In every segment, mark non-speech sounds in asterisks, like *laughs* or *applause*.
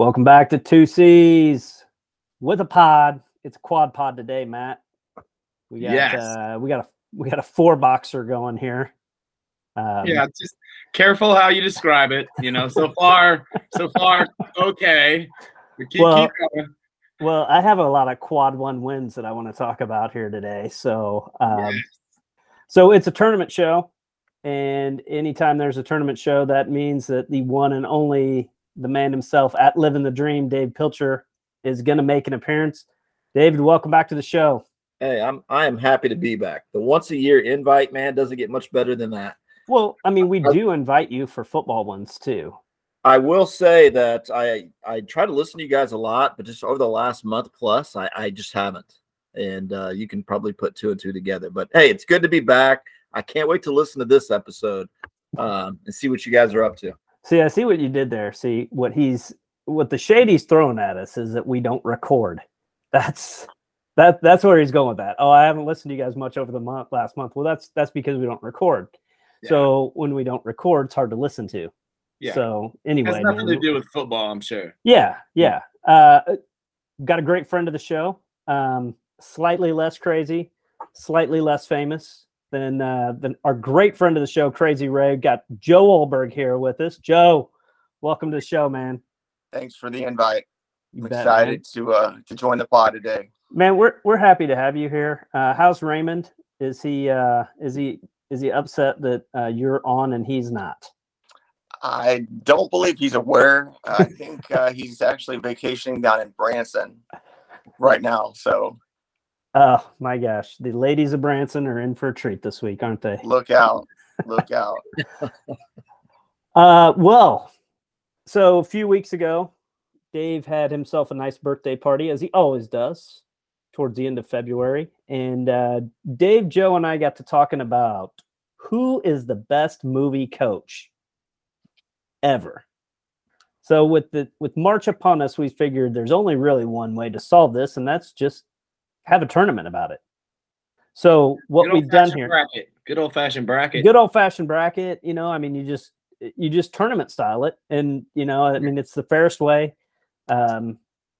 Welcome back to Two C's with a pod. It's a quad pod today, Matt. We got Yes. uh, we got a we got a four boxer going here. Um, yeah, just careful how you describe it. You know, so far, so far, okay. We keep, Well, keep going. Well, I have a lot of quad one wins that I want to talk about here today. So, um, Yes. so it's a tournament show, and anytime there's a tournament show, that means that the one and only the man himself at Living the Dream, Dave Pilcher, is going to make an appearance. David, welcome back to the show. Hey, I'm I am happy to be back. The once a year invite, man, doesn't get much better than that. Well, I mean, we do invite you for football ones too. I will say that I I try to listen to you guys a lot, but just over the last month plus, I, I just haven't. And uh, you can probably put two and two together. But hey, it's good to be back. I can't wait to listen to this episode um, and see what you guys are up to. See, I see what you did there. See what he's what the shade he's throwing at us is that we don't record. That's that that's where he's going with that. Oh, I haven't listened to you guys much over the month last month. Well, that's that's because we don't record. So when we don't record, it's hard to listen to. Yeah. So anyway, nothing man, to do with football, I'm sure. yeah, yeah. Uh, got a great friend of the show. Um, slightly less crazy, slightly less famous than uh, than our great friend of the show, Crazy Ray. Got Joe Olberg here with us. Joe, welcome to the show, man. Thanks for the invite. You I'm bet, excited to uh to join the pod today. Man, we're we're happy to have you here. Uh, how's Raymond? Is he uh, is he is he upset that uh, you're on and he's not? I don't believe he's aware. I *laughs* think uh, he's actually vacationing down in Branson right now. So Oh my gosh, the ladies of Branson are in for a treat this week, aren't they? look out, look out. *laughs* Uh, well, so a few weeks ago, Dave had himself a nice birthday party, as he always does, towards the end of February. And uh, Dave, Joe, and I got to talking about who is the best movie coach ever. So with the with March upon us, we figured there's only really one way to solve this, and that's just have a tournament about it. So what we've done here, Bracket. Good old fashioned bracket. good old fashioned bracket you know i mean you just you just tournament style it and you know i mean it's the fairest way um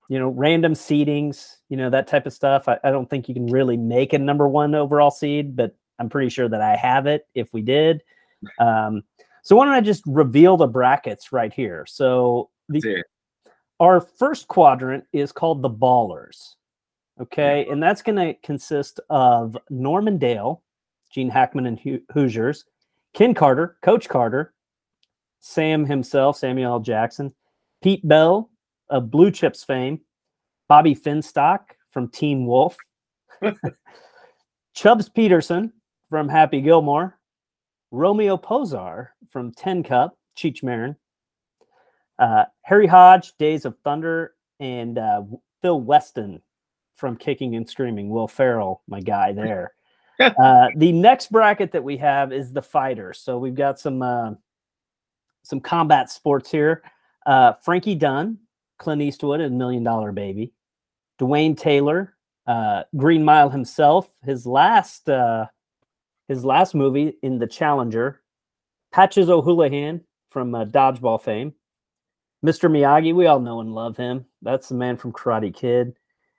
you know random seedings you know that type of stuff I, I don't think you can really make a number one overall seed but i'm pretty sure that i have it if we did um so why don't i just reveal the brackets right here so the Let's hear it. our first quadrant is called the ballers okay and that's going to consist of norman dale gene hackman and hoosiers ken carter coach carter sam himself samuel L. jackson pete bell of blue chips fame bobby finstock from teen wolf *laughs* chubbs peterson from happy gilmore romeo posar from tin cup cheech marin uh, harry hodge days of thunder and uh, phil weston from kicking and screaming. Will ferrell my guy *laughs* there. *laughs* Uh, the next bracket that we have is the fighters. So we've got some uh, some combat sports here. Uh, frankie dunn clint eastwood and million dollar baby. Dwayne taylor uh, green mile himself. His last uh, his last movie in the challenger patches o'houlihan from uh, dodgeball fame. Mr miyagi we all know and love him. That's the man from karate kid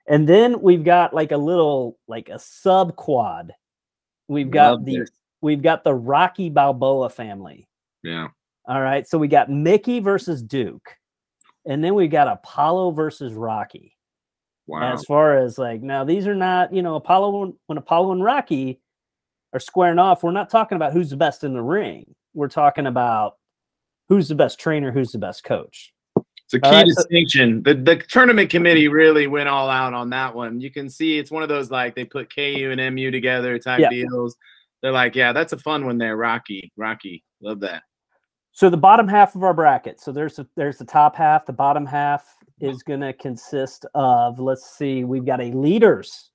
and then we've got like a little like a sub quad we've got Love the this. we've got the rocky balboa family Yeah. all right. So we got Mickey versus Duke. And then we got Apollo versus Rocky. Wow. As far as like now, these are not, you know, Apollo when Apollo and Rocky are squaring off, we're not talking about who's the best in the ring. We're talking about who's the best trainer, who's the best coach. It's a key right, so- distinction. The the tournament committee really went all out on that one. You can see it's one of those like they put KU and MU together type Yeah. deals. They're like, yeah, that's a fun one there. Rocky, Rocky, love that. So the bottom half of our bracket. So there's a, there's the top half. The bottom half is going to consist of let's see, we've got a leaders,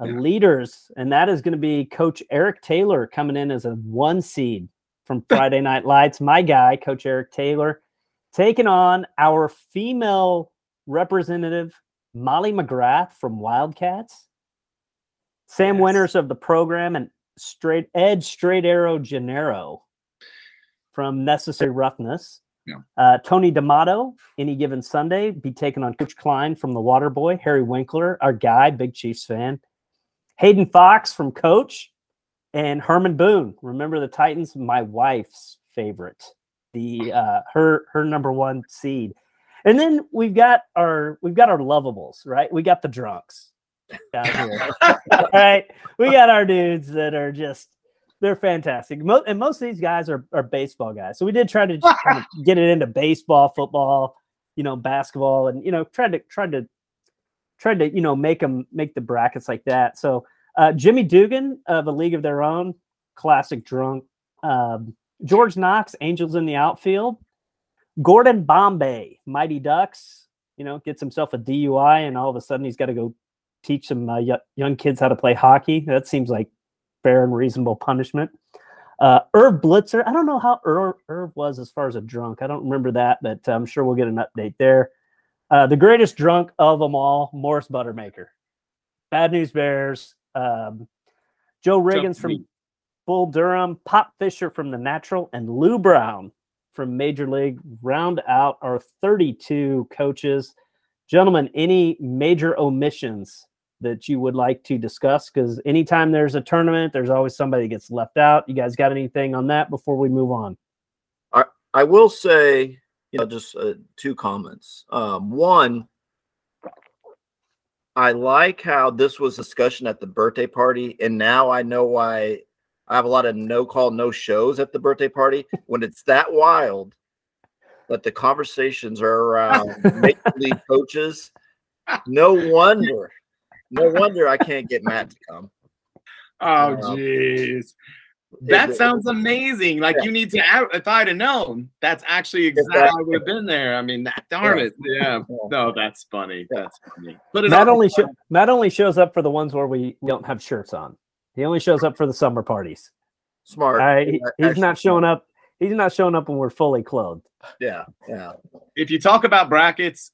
a Yeah. leaders, and that is going to be Coach Eric Taylor coming in as a one seed from *laughs* Friday Night Lights. My guy, Coach Eric Taylor, taking on our female representative Molly McGrath from Wildcats. Sam Yes. Winters of the program and straight Ed Straight Arrow Gennaro from Necessary Roughness. Yeah. Uh, Tony D'Amato, any given Sunday, be taking on Coach Klein from the Water Boy. Harry Winkler, our guy, big Chiefs fan. Hayden Fox from Coach, and Herman Boone. Remember the Titans? My wife's favorite, the uh, her her number one seed. And then we've got our we've got our lovables, right? We got the drunks down here. All *laughs* right. We got our dudes that are just they're fantastic. Mo- and most of these guys are, are baseball guys. So we did try to just kind of *laughs* get it into baseball, football, you know, basketball, and you know, tried to tried to tried to, you know, make them make the brackets like that. So uh, Jimmy Dugan of a league of their own, classic drunk. Um, George Knox, Angels in the outfield. Gordon Bombay, Mighty Ducks, you know, gets himself a DUI and all of a sudden he's got to go teach some uh, young kids how to play hockey. That seems like fair and reasonable punishment. Uh, Irv Blitzer, I don't know how Irv, Irv was as far as a drunk. I don't remember that, but I'm sure we'll get an update there. Uh, the greatest drunk of them all, Morris Buttermaker. Bad News Bears. Um, Joe Riggins from. Bull Durham, Pop Fisher from The Natural, and Lou Brown from Major League round out our 32 coaches. Gentlemen, any major omissions that you would like to discuss? Because anytime there's a tournament, there's always somebody that gets left out. You guys got anything on that before we move on? I will say, you know, just uh, two comments. Um, one, I like how this was discussion at the birthday party, and now I know why I have a lot of no call, no shows at the birthday party when it's that wild that the conversations are around major *laughs* league coaches. No wonder, no wonder I can't get Matt to come. Oh, Um, jeez. That it- sounds amazing. Like Yeah. you need to. If I'd have known, that's actually exactly. I would have been there. I mean, that, darn Yeah. it. Yeah. Yeah. No, that's funny. Yeah. That's funny. Put it Matt only the sho- Matt only shows up for the ones where we we don't have shirts on. He only shows up for the summer parties. Smart. All right, he- he's actually not showing up. He's not showing up when we're fully clothed. Yeah, yeah. if you talk about brackets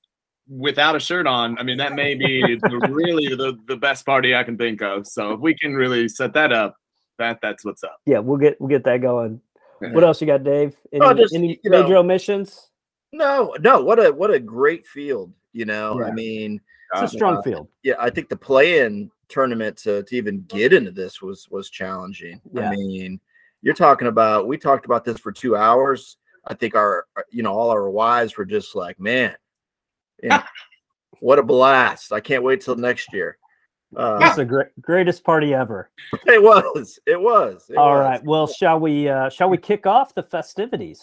without a shirt on, I mean that may be the, *laughs* really the, the best party I can think of. So if we can really set that up, that that's what's up. Yeah, we'll get we'll get that going. What else you got, Dave? Any, Oh, just, any you know- major omissions? No, no. What a what a great field. You know, I mean, It's a Uh, strong uh, field. yeah, I think the play-in tournament to, to even get into this was was challenging. Yeah. I mean, you're talking about we talked about this for two hours. I think our our- you know all our wives were just like, man, yeah, *laughs* what a blast! I can't wait till next year. Uh, It's the great, greatest party ever. *laughs* it was, it was. it All was. right. Well, shall we uh shall we kick off the festivities?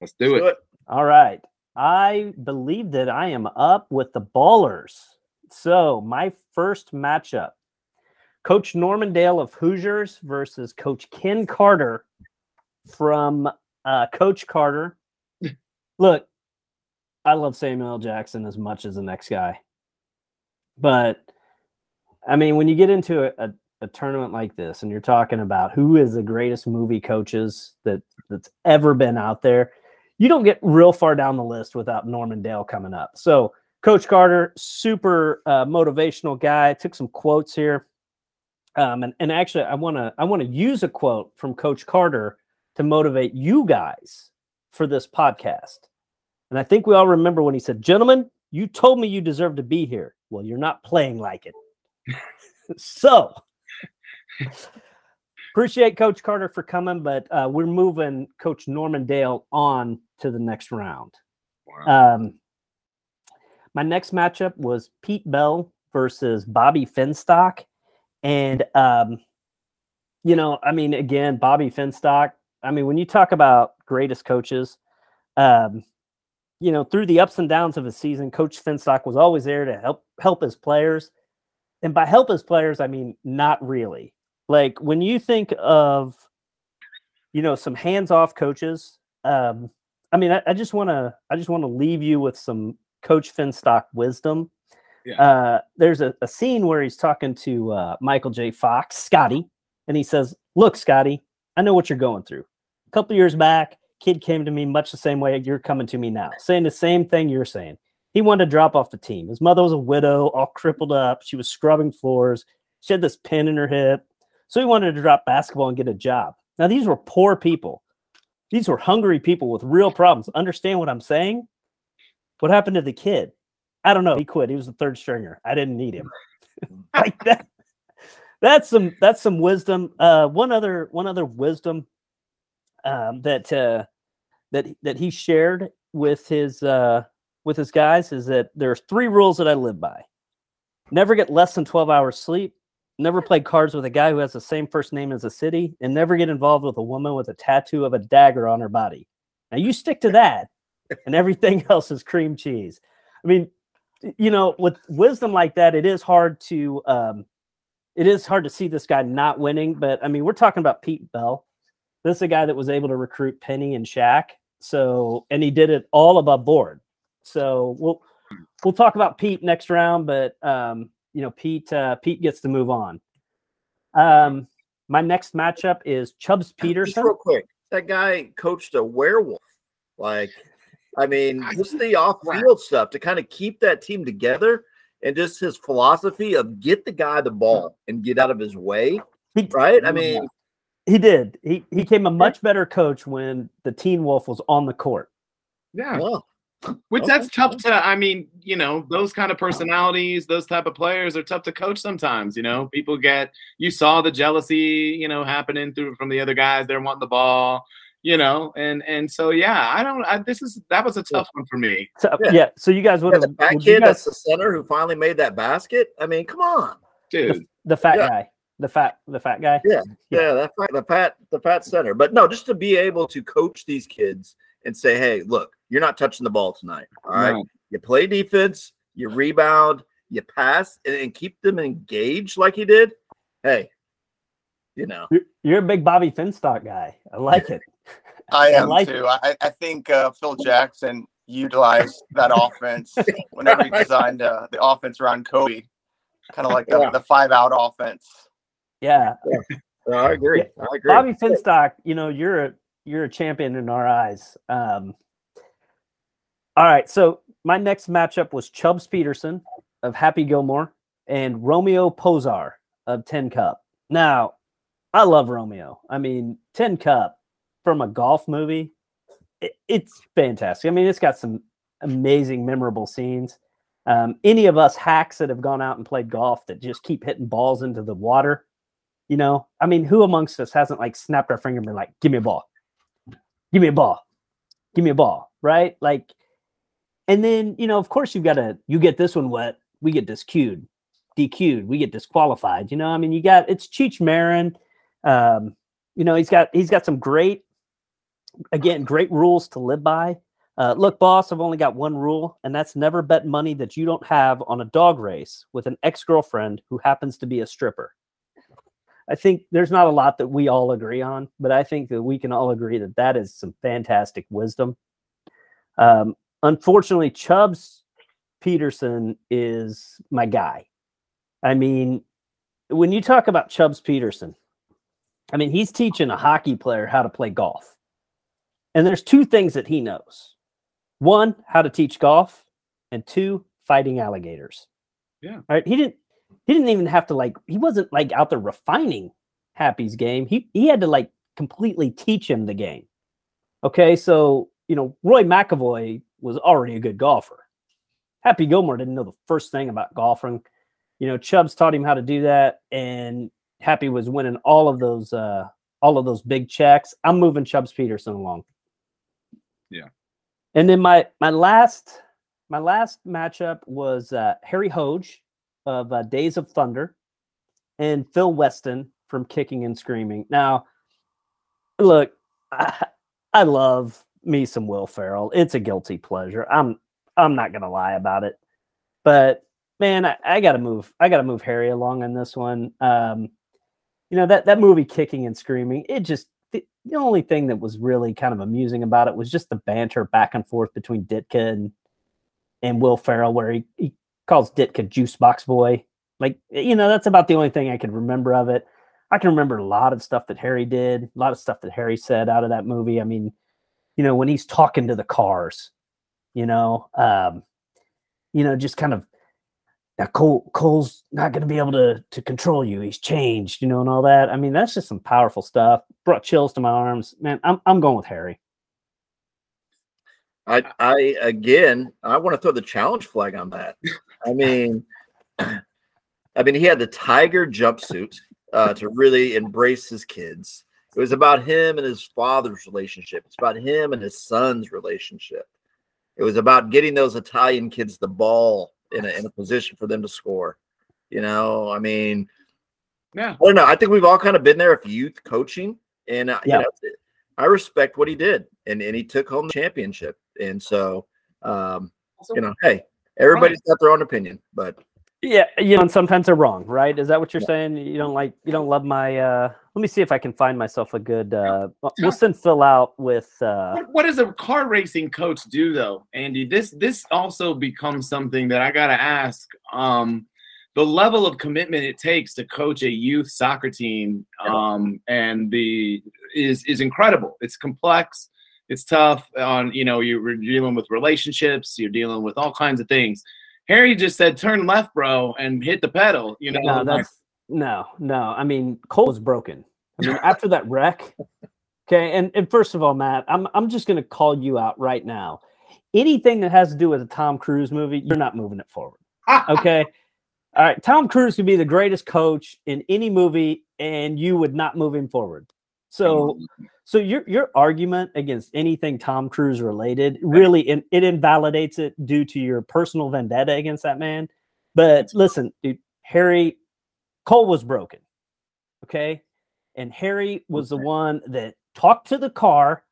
Let's do it. Let's All right. I believe that I am up with the Ballers. So, my first matchup Coach Norman Dale of Hoosiers versus Coach Ken Carter from uh, Coach Carter. *laughs* Look, I love Samuel Jackson as much as the next guy. But, I mean, when you get into a, a, a tournament like this and you're talking about who is the greatest movie coaches that that's ever been out there, you don't get real far down the list without Norman Dale coming up. So, Coach Carter, super uh, motivational guy. I took some quotes here, um, and, and actually, I want to I want to use a quote from Coach Carter to motivate you guys for this podcast. And I think we all remember when he said, "Gentlemen, you told me you deserve to be here. Well, you're not playing like it." *laughs* so, appreciate Coach Carter for coming, but uh, we're moving Coach Norman Dale on to the next round. Wow. Um, my next matchup was Pete Bell versus Bobby Finstock. And, um, you know, I mean, again, Bobby Finstock, I mean, when you talk about greatest coaches, um, you know, through the ups and downs of a season, Coach Finstock was always there to help help his players. And by help his players, I mean not really. Like when you think of, you know, some hands-off coaches, um, I mean, I, I just want to I just want to leave you with some Coach Finstock wisdom. Yeah. Uh, there's a, a scene where he's talking to uh, Michael J. Fox, Scotty, and he says, "Look, Scotty, I know what you're going through. A couple years back, kid came to me much the same way you're coming to me now, saying the same thing you're saying. He wanted to drop off the team. His mother was a widow, all crippled up. She was scrubbing floors. She had this pin in her hip, so he wanted to drop basketball and get a job. Now these were poor people." These were hungry people with real problems. Understand what I'm saying? What happened to the kid? I don't know. He quit. He was the third stringer. I didn't need him. *laughs* like that. That's some that's some wisdom. Uh, one other one other wisdom um, that uh, that that he shared with his uh, with his guys is that there are three rules that I live by. Never get less than 12 hours sleep. Never play cards with a guy who has the same first name as a city, and never get involved with a woman with a tattoo of a dagger on her body. Now you stick to that, and everything *laughs* else is cream cheese. I mean, you know, with wisdom like that, it is hard to um, it is hard to see this guy not winning. But I mean, we're talking about Pete Bell. This is a guy that was able to recruit Penny and Shaq. So, and he did it all above board. So we'll we'll talk about Pete next round, but um, you know, Pete uh, Pete gets to move on. Um, my next matchup is Chubbs Just Peterson. real quick, that guy coached a werewolf. Like, I mean, just the off-field stuff to kind of keep that team together, and just his philosophy of get the guy the ball and get out of his way. He- Right? I mean, He did. He he became a much better coach when the Teen Wolf was on the court. Yeah. well, Which Okay. that's tough to. I mean, you know, those kind of personalities, those type of players are tough to coach sometimes. You know, people get. You saw the jealousy, you know, happening through from the other guys. They're wanting the ball, you know, and and so yeah, I don't. I, this is that was a tough one for me. So Yeah. yeah, so you guys would yeah, have the fat would you kid that's the center who finally made that basket. I mean, come on. Dude, the fat Yeah. guy, the fat the fat guy. Yeah. Yeah, that fat, the fat, the fat center. But no, just to be able to coach these kids and say, hey, look, you're not touching the ball tonight. All right. No. You play defense, you rebound, you pass, and, and keep them engaged like he did. Hey, you know, You're, you're a big Bobby Finstock guy. I like it. *laughs* I am like too. I, I think uh, Phil Jackson utilized that *laughs* offense whenever he designed uh, the offense around Kobe, kind of like the, Yeah. the five out offense. Yeah, No, I agree. I agree. Bobby Finstock. You know, you're a you're a champion in our eyes. Um, all right, so my next matchup was Chubbs Peterson of Happy Gilmore and Romeo Posar of Tin Cup. Now, I love Romeo. I mean, Tin Cup from a golf movie, it, it's fantastic. I mean, it's got some amazing, memorable scenes. Um, any of us hacks that have gone out and played golf that just keep hitting balls into the water, you know, I mean, who amongst us hasn't like snapped our finger and been like, give me a ball, give me a ball, give me a ball, right? Like, and then, you know, of course you've got to, you get this one wet, we get disqueued, DQ'd, we get disqualified. You know, I mean, you got, it's Cheech Marin. Um, you know, he's got, he's got some great, again, great rules to live by. Uh, look, boss, I've only got one rule, and that's never bet money that you don't have on a dog race with an ex girlfriend who happens to be a stripper. I think there's not a lot that we all agree on, but I think that we can all agree that that is some fantastic wisdom. Um, unfortunately, Chubbs Peterson is my guy. I mean, when you talk about Chubbs Peterson, I mean, he's teaching a hockey player how to play golf. And there's two things that he knows one, how to teach golf, and two, fighting alligators. Yeah. All right. He didn't he didn't even have to like he wasn't like out there refining Happy's game. He he had to like completely teach him the game. Okay, so you know, Roy McAvoy was already a good golfer. Happy Gilmore didn't know the first thing about golfing. You know, Chubbs taught him how to do that, and Happy was winning all of those uh all of those big checks. I'm moving Chubbs Peterson along. Yeah. And then my my last my last matchup was uh, Harry Hogge of uh, Days of Thunder and Phil Weston from Kicking and Screaming. Now, look, I, I love me some Will Ferrell. It's a guilty pleasure. I'm I'm not gonna lie about it, but man, I, I gotta move. I gotta move Harry along on this one. Um, you know that that movie Kicking and Screaming. It just the, the only thing that was really kind of amusing about it was just the banter back and forth between Ditka and and Will Ferrell, where he, he calls Ditka Juice Box Boy. Like, you know, that's about the only thing I can remember of it. I can remember a lot of stuff that Harry did, a lot of stuff that Harry said out of that movie. I mean, you know, when he's talking to the cars, you know, um, you know, just kind of now Cole Cole's not going to be able to to control you. He's changed, you know, and all that. I mean, that's just some powerful stuff. Brought chills to my arms, man. I'm I'm going with Harry. I I again, I want to throw the challenge flag on that. I *laughs* mean, I mean, he had the tiger jumpsuit uh, to really embrace his kids. It was about him and his father's relationship. It's about him and his son's relationship. It was about getting those Italian kids the ball in a, in a position for them to score. You know, I mean, Yeah. I don't know. I think we've all kind of been there with youth coaching, and uh, Yeah. you know, I respect what he did, and and he took home the championship. And so, um, you know, hey, everybody's got their own opinion, but Yeah, you know, and sometimes they're wrong, right? Is that what you're saying? You don't like you don't love my uh let me see if I can find myself a good uh well, we'll send Phil out with uh What, what does a car racing coach do though, Andy? This this also becomes something that I gotta ask. Um, the level of commitment it takes to coach a youth soccer team, um, and the is is incredible. It's complex. It's tough. On you know you're dealing with relationships. You're dealing with all kinds of things. Harry just said, "Turn left, bro, and hit the pedal." You know, no, that's no, no. I mean, Cole was broken. I mean, *laughs* after that wreck. Okay, and, and first of all, Matt, I'm I'm just gonna call you out right now. Anything that has to do with a Tom Cruise movie, you're not moving it forward. *laughs* Okay. All right. Tom Cruise could be the greatest coach in any movie, and you would not move him forward. So so your your argument against anything Tom Cruise related really in, it invalidates it due to your personal vendetta against that man. But listen, dude, Harry Cole was broken. Okay? And Harry was the one that talked to the car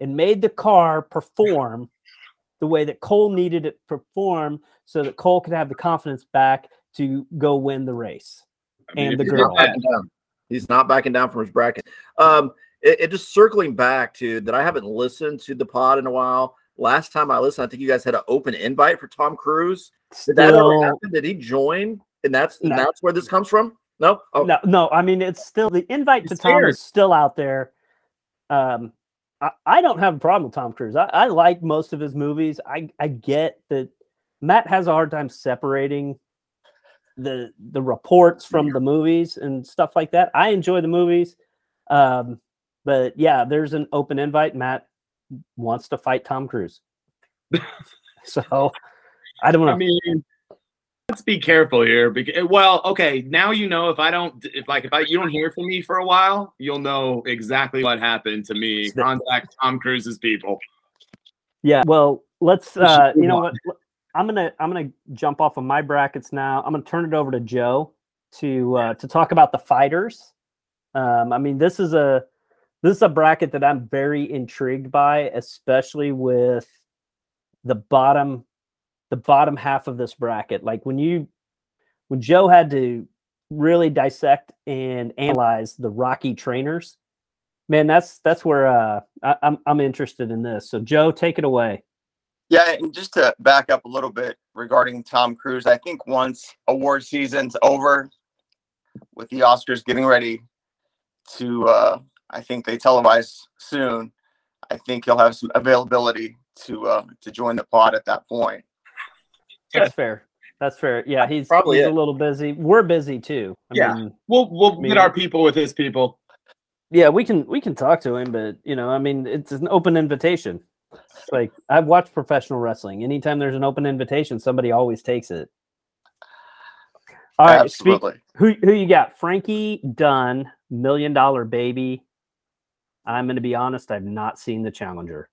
and made the car perform the way that Cole needed it to perform so that Cole could have the confidence back to go win the race. I mean, and the girl. He's not backing down from his bracket. Um, it, it just circling back to that. I haven't listened to the pod in a while. Last time I listened, I think you guys had an open invite for Tom Cruise. Did that ever happen? Did he join? And that's and that's where this comes from. No. Oh, No, no. I mean, it's still the invite to Tom is still out there. Um, I, I don't have a problem with Tom Cruise. I, I like most of his movies. I I get that Matt has a hard time separating the the reports from the movies and stuff like that. I enjoy the movies, um, but yeah, there's an open invite. Matt wants to fight Tom Cruise, *laughs* so I don't know. I mean, let's be careful here. Because well, okay, now you know if I don't, if like if I you don't hear from me for a while, you'll know exactly what happened to me. Contact Tom Cruise's people. Yeah. Well, let's. Uh, you know what? I'm gonna I'm gonna jump off of my brackets now. I'm gonna turn it over to Joe to uh, to talk about the fighters. Um, I mean, this is a this is a bracket that I'm very intrigued by, especially with the bottom the bottom half of this bracket. Like when you when Joe had to really dissect and analyze the Rocky trainers, man, that's that's where uh, I, I'm I'm interested in this. So Joe, take it away. Yeah, and just to back up a little bit regarding Tom Cruise, I think once award season's over, with the Oscars getting ready to, uh, I think they televise soon. I think he'll have some availability to uh, to join the pod at that point. That's fair. That's fair. Yeah, he's Probably he's a little busy. We're busy too. I Yeah. mean, We'll we'll Me- get our people with his people. yeah, we can we can talk to him, but you know, I mean, it's an open invitation. It's like I've watched professional wrestling. Anytime there's an open invitation, somebody always takes it. All right, speak, Absolutely. who who you got? Frankie Dunn, Million Dollar Baby. I'm going to be honest. I've not seen the Challenger.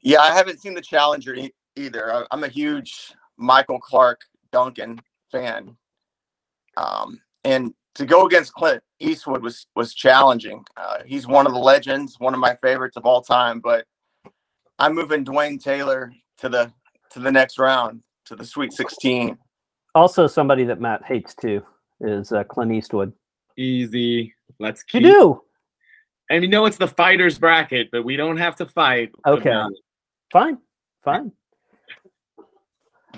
Yeah, I haven't seen the Challenger e- either. I- I'm a huge Michael Clarke Duncan fan, um, and to go against Clint Eastwood was was challenging. Uh, he's one of the legends, one of my favorites of all time. But I'm moving Dwayne Taylor to the to the next round, to the Sweet 16. Also, somebody that Matt hates too is uh, Clint Eastwood. Easy. Let's keep. You do And we know it's the fighters bracket, but we don't have to fight. Okay. fine, fine.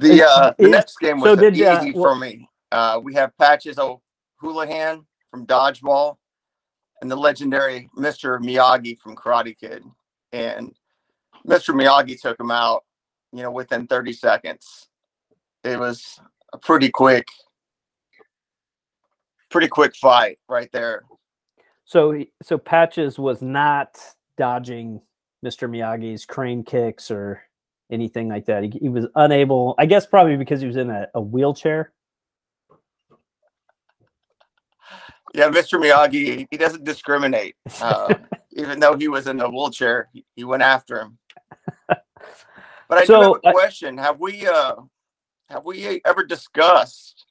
The uh, the is- next game so was did, uh, easy wha- for me. Uh, we have Patches O'Houlihan from Dodgeball and the legendary Mr. Miyagi from Karate Kid. And Mr. Miyagi took him out, you know, within 30 seconds. It was a pretty quick, pretty quick fight right there. So so Patches was not dodging Mr. Miyagi's crane kicks or anything like that. He, he was unable. I guess probably because he was in a, a wheelchair. Yeah, Mr. Miyagi, he doesn't discriminate. Uh, *laughs* even though he was in a wheelchair, he, went after him. *laughs* But I So, do have a uh, question. Have we uh have we ever discussed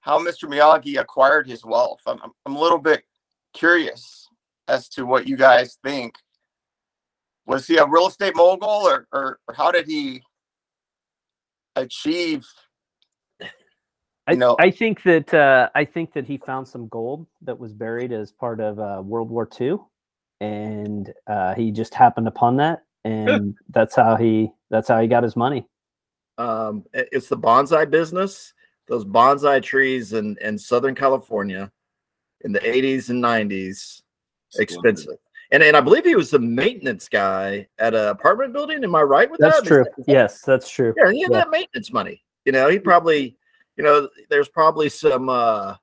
how Mr. Miyagi acquired his wealth? I'm- I'm a little bit curious as to what you guys think. Was he a real estate mogul or or, or how did he achieve I, know- I think that uh, I think that he found some gold that was buried as part of uh, World War II, and uh, he just happened upon that, and *laughs* that's how he that's how he got his money. Um, it's the bonsai business. Those bonsai trees in, in Southern California in the 80s and 90s, expensive. And and I believe he was the maintenance guy at an apartment building. Am I right with That's that? Is true. that- Yes, that's true. Yeah, he had Yeah. that maintenance money. You know, he probably, you know, there's probably some uh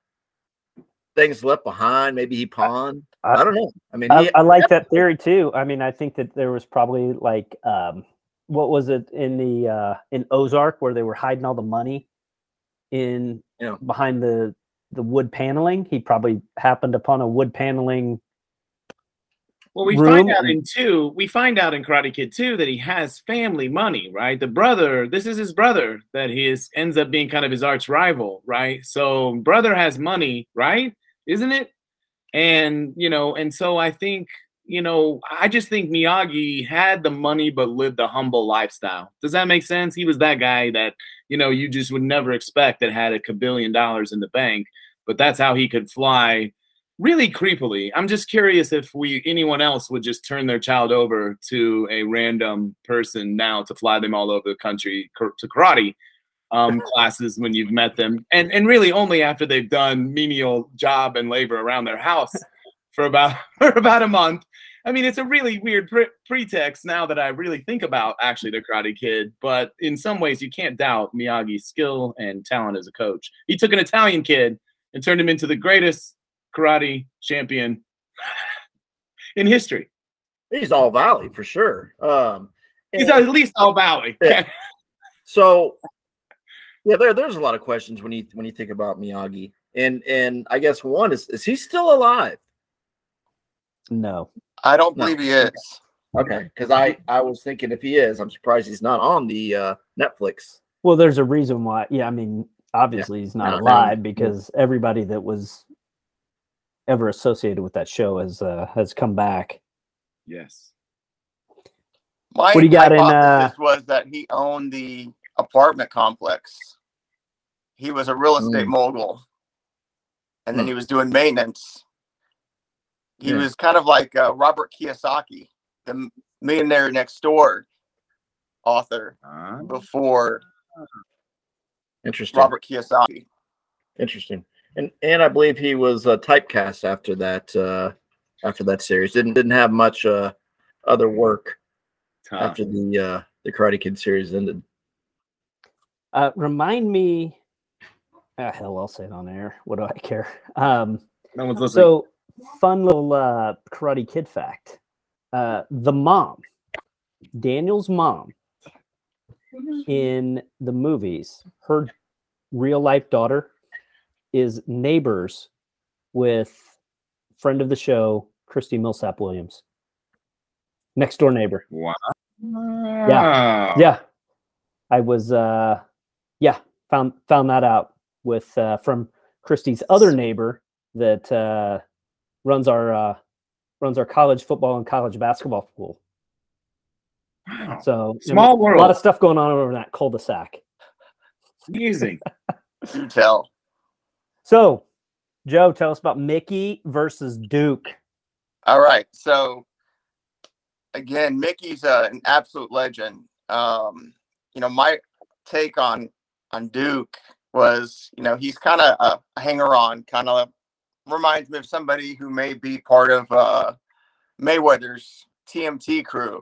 things left behind. Maybe he pawned. I, I- don't know. I mean, I, he, I like that theory too. I mean, I think that there was probably like um, what was it in the uh, in Ozark where they were hiding all the money in Yeah. behind the the wood paneling. He probably happened upon a wood paneling. Well, we room find out in two, we find out in Karate Kid 2 that he has family money, right? The brother, this is his brother that he is ends up being kind of his arch rival, right? So brother has money, right? Isn't it? And you know, and so I think, you know, I just think Miyagi had the money but lived a humble lifestyle. Does that make sense? He was that guy that, you know, you just would never expect that had a kabillion dollars in the bank, but that's how he could fly really creepily. I'm just curious if we anyone else would just turn their child over to a random person now to fly them all over the country to karate um, *laughs* classes when you've met them, and and really only after they've done menial job and labor around their house for about *laughs* for about a month. I mean, it's a really weird pre- pretext now that I really think about actually the Karate Kid, but in some ways you can't doubt Miyagi's skill and talent as a coach. He took an Italian kid and turned him into the greatest karate champion *sighs* in history. he's all valley for sure. Um, He's at least all Valley. Yeah. *laughs* so yeah, there there's a lot of questions when you when you think about Miyagi, and and I guess one is is he still alive? No, I don't No. believe he is. Okay, because I I was thinking if he is, I'm surprised he's not on the uh, Netflix. well, there's a reason why. Yeah, I mean, obviously he's not No, no, alive no. because everybody that was ever associated with that show has uh, has come back. Yes. My What do you got in, uh, hypothesis was that he owned the apartment complex. He was a real estate Mm. mogul, and then Hmm. he was doing maintenance. He Yeah. was kind of like uh, Robert Kiyosaki, the Millionaire Next Door author before Interesting. Robert Kiyosaki. Interesting. And and I believe he was uh, typecast after that uh, after that series. Didn't didn't have much uh, other work Tough. after the uh, the Karate Kid series ended. Uh, remind me. Ah, hell, I'll say it on air. What do I care? Um, No one's listening. so, fun little uh, Karate Kid fact: uh, the mom, Daniel's mom, in the movies, her real life daughter is neighbors with friend of the show, Christy Millsap Williams. Next door neighbor. wow. Yeah. Yeah. I was uh yeah, found found that out with uh from Christy's other neighbor that uh runs our uh runs our college football and college basketball pool. Wow. So you know, Small a lot of stuff going on over in that cul-de-sac. Amazing. *laughs* You tell. So Joe, tell us about Mickey versus Duke. All right. So again, Mickey's uh, an absolute legend. Um, you know, my take on on Duke was, you know, he's kind of a, a hanger on, kind of reminds me of somebody who may be part of uh, Mayweather's TMT crew.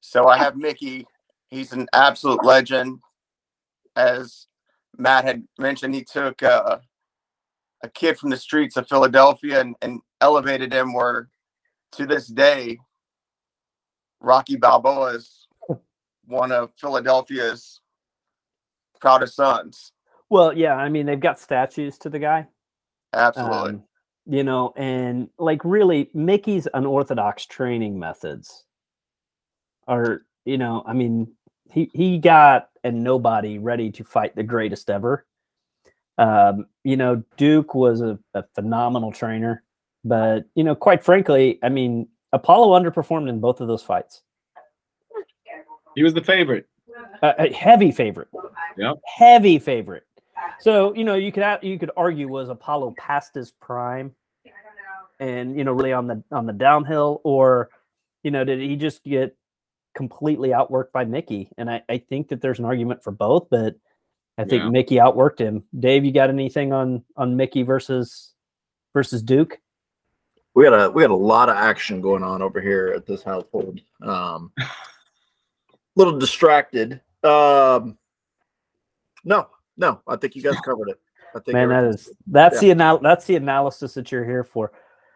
So I have Mickey. He's an absolute legend, as Matt had mentioned he took uh, a kid from the streets of Philadelphia and, and elevated him where to this day Rocky Balboa is one of Philadelphia's proudest sons. Well, yeah, I mean they've got statues to the guy. Absolutely. Um, you know, and like really Mickey's unorthodox training methods are, you know, I mean, he he got a nobody ready to fight the greatest ever. Um, you know, Duke was a, a phenomenal trainer, but you know, quite frankly, I mean, Apollo underperformed in both of those fights. He was the favorite. Uh, a heavy favorite. Yep. Heavy favorite. So you know, you could you could argue was Apollo past his prime, and you know, really on the on the downhill, or you know, did he just get completely outworked by Mickey? And I, I think that there's an argument for both, but I think Yeah. Mickey outworked him. Dave, you got anything on on Mickey versus versus Duke? we got a we got a lot of action going on over here at this household. Um, *laughs* little distracted. Um, no, no, I think you guys covered it. I think Man, that everything's is that's the anal- that's the analysis that you're here for.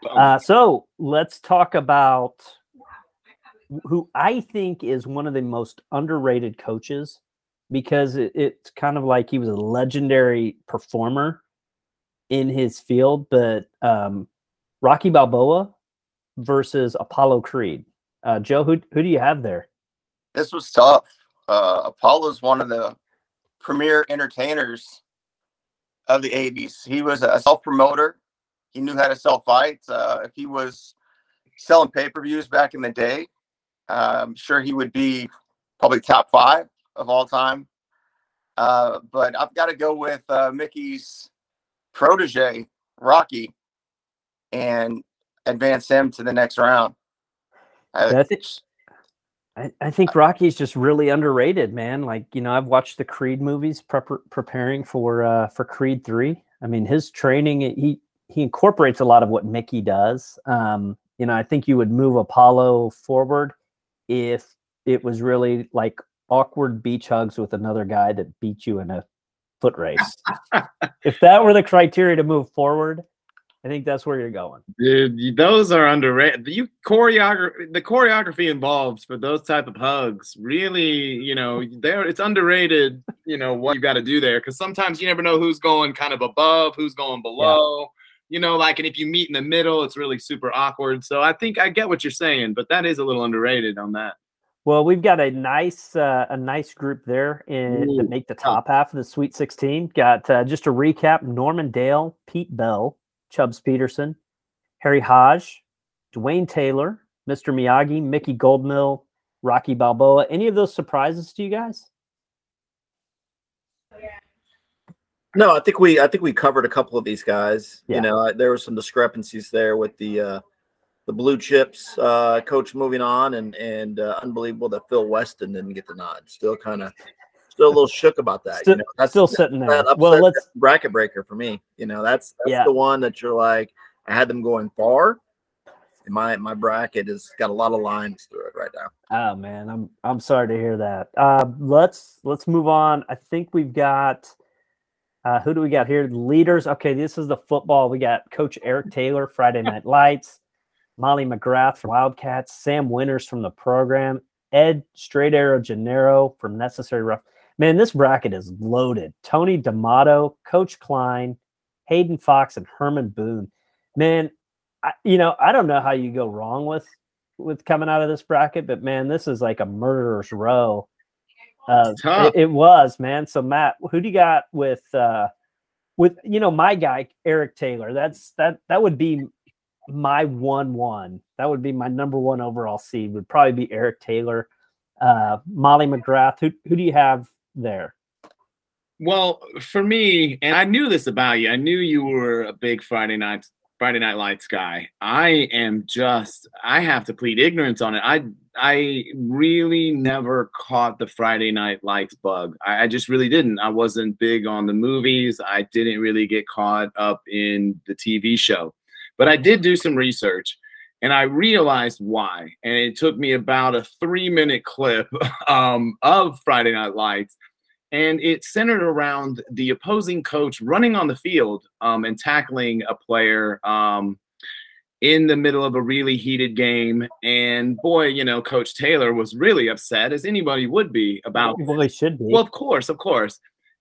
Uh, so let's talk about who I think is one of the most underrated coaches because it, it's kind of like he was a legendary performer in his field, but um, Rocky Balboa versus Apollo Creed. Uh, Joe, who who do you have there? This was tough. Uh, Apollo's one of the premier entertainers of the 80s. He was a self promoter. He knew how to sell fights. Uh, if he was selling pay per views back in the day, uh, I'm sure he would be probably top five of all time. Uh, but I've got to go with uh, Mickey's protege, Rocky, and advance him to the next round. Uh, I think- I, I think Rocky's just really underrated, man. Like you know, I've watched the Creed movies, prep- preparing for uh, for Creed three. I mean, his training he he incorporates a lot of what Mickey does. Um, you know, I think you would move Apollo forward if it was really like awkward beach hugs with another guy that beat you in a foot race. if that were the criteria to move forward, I think that's where you're going. Dude, those are underrated. You choreography, the choreography involved for those type of hugs, really, you know, there it's underrated. You know what you got to do there because sometimes you never know who's going kind of above, who's going below. You know, like, and if you meet in the middle, it's really super awkward. So I think I get what you're saying, but that is a little underrated on that. Well, we've got a nice uh, a nice group there in to Ooh. make the top half of the Sweet 16. Got uh, just to recap: Norman Dale, Pete Bell, Chubbs Peterson, Harry Hodge, Dwayne Taylor, Mr. Miyagi, Mickey Goldmill, Rocky Balboa. Any of those surprises to you guys? No, I think we I think we covered a couple of these guys. Yeah. You know, I, there were some discrepancies there with the uh the blue chips uh coach moving on and and uh, unbelievable that Phil Weston didn't get the nod. Still kind of still a little shook about that. Still- you know, that's Still sitting there. Well, let's bracket breaker for me. You know, that's that's Yeah. the one that you're like, I had them going far. And my my bracket has got a lot of lines through it right now. Oh man, I'm I'm sorry to hear that. Uh, let's let's move on. I think we've got uh, who do we got here? Leaders. Okay, this is the football. We got Coach Eric Taylor, Friday Night Lights, Molly McGrath from Wildcats, Sam Winters from the program, Ed Straight Arrow Gennaro from Necessary Rough. Man, this bracket is loaded. Tony D'Amato, Coach Klein, Hayden Fox, and Herman Boone. Man, I, you know I don't know how you go wrong with with coming out of this bracket, but man, this is like a murderer's row. Uh, it, it was, man. So Matt, who do you got with uh with you know my guy Eric Taylor? That's that that would be my one one. That would be my number one overall seed. Would probably be Eric Taylor. Uh, Molly McGrath. Who who do you have there? Well, for me, and I knew this about you. I knew you were a big Friday night Friday Night Lights guy. I am just I have to plead ignorance on it. I I really never caught the Friday Night Lights bug. I, I just really didn't. I wasn't big on the movies. I didn't really get caught up in the TV show. But I did do some research and I realized why. And it took me about a three minute clip *laughs* um, of Friday Night Lights and it centered around the opposing coach running on the field um, and tackling a player um, in the middle of a really heated game. And boy, you know, Coach Taylor was really upset, as anybody would be about. Well, he should be. Well, of course, of course.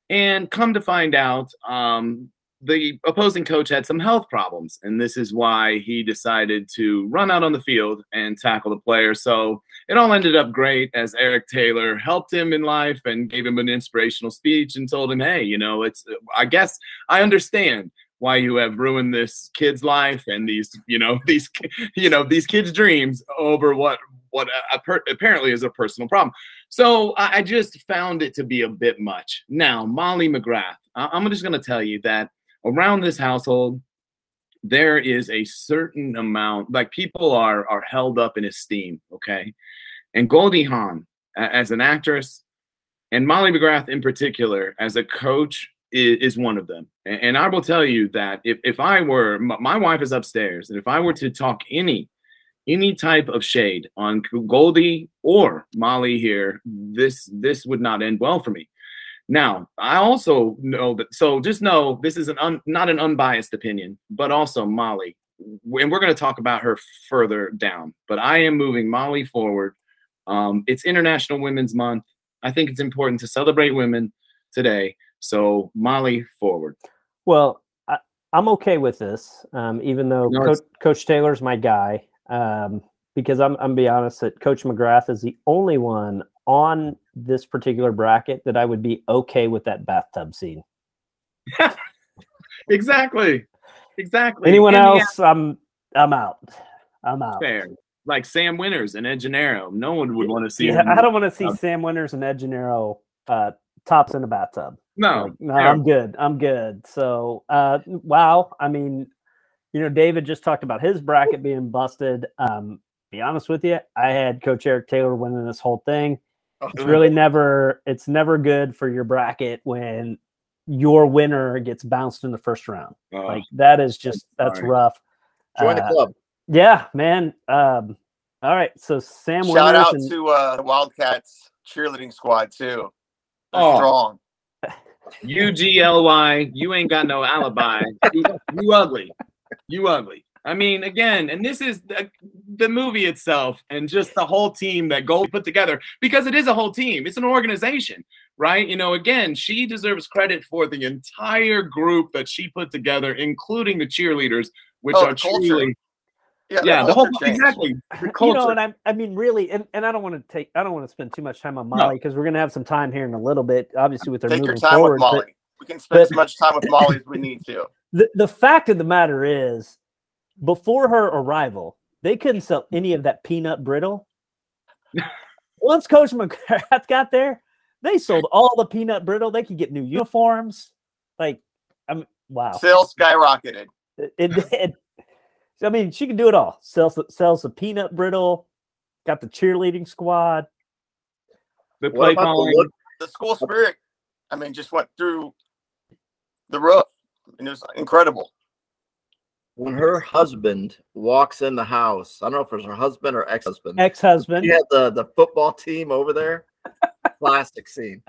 And come to find out, um, the opposing coach had some health problems, and this is why he decided to run out on the field and tackle the player. So it all ended up great as Eric Taylor helped him in life and gave him an inspirational speech and told him, "Hey, you know, it's I guess I understand why you have ruined this kid's life and these, you know, *laughs* these, you know, these kids' dreams over what what apparently is a personal problem." So I just found it to be a bit much. Now, Molly McGrath, I'm just going to tell you that around this household, there is a certain amount, like people are are held up in esteem, okay? And Goldie Hawn, as an actress, and Molly McGrath in particular, as a coach, is, is one of them. And, and, I will tell you that if, if I were, my wife is upstairs, and if I were to talk any any type of shade on Goldie or Molly here, this this would not end well for me. Now, I also know that, so just know this is an un, not an unbiased opinion, but also Molly, and we're going to talk about her further down. But I am moving Molly forward. Um, it's International Women's Month. I think it's important to celebrate women today. So Molly forward. Well, I, am okay with this, um, even though no, Co- Coach Taylor's my guy. Um, because I'm, I'm be honest that Coach McGrath is the only one on this particular bracket that I would be okay with that bathtub scene. *laughs* exactly. Exactly. Anyone else, I'm I'm out. I'm out. Fair. Like Sam Winters and Ed Gennaro. No one would want to see. Yeah, I don't want to see Sam Winters and Ed Gennaro uh, tops in a bathtub. No, like, no, I'm good. I'm good. So, uh, wow. I mean, you know, David just talked about his bracket being busted. Um, be honest with you, I had Coach Eric Taylor winning this whole thing. It's really never it's never good for your bracket when your winner gets bounced in the first round. Oh, like that is just that's rough. Join uh, the club. Yeah, man. Um, all right. So Sam Shout Winners out and, to uh, the Wildcats cheerleading squad too. They're oh. strong. U G L Y, you ain't got no alibi. you, you ugly. You ugly. I mean, again, and this is the, the, movie itself and just the whole team that Gold put together because it is a whole team. It's an organization, right? You know, again, she deserves credit for the entire group that she put together, including the cheerleaders, which oh, are truly. Yeah, yeah the whole exactly. The you know, and I, I mean, really, and, and I don't want to take, I don't want to spend too much time on Molly because no. we're gonna have some time here in a little bit, obviously with her take moving your time forward. With Molly. But, we can spend but, as much time with Molly as we *laughs* need to. The the fact of the matter is, before her arrival, they couldn't sell *laughs* any of that peanut brittle. Once Coach McGrath got there, they sold all the peanut brittle. They could get new uniforms. Like, I'm wow. Sales skyrocketed. It, it did. *laughs* I mean, she can do it all. Sells sells the peanut brittle. Got the cheerleading squad. The play calling. The school spirit. I mean, just went through the roof. I mean, it was incredible when her husband walks in the house, I don't know if it was her husband or ex-husband. Ex-husband. He had the the football team over there. *laughs* Plastic scene.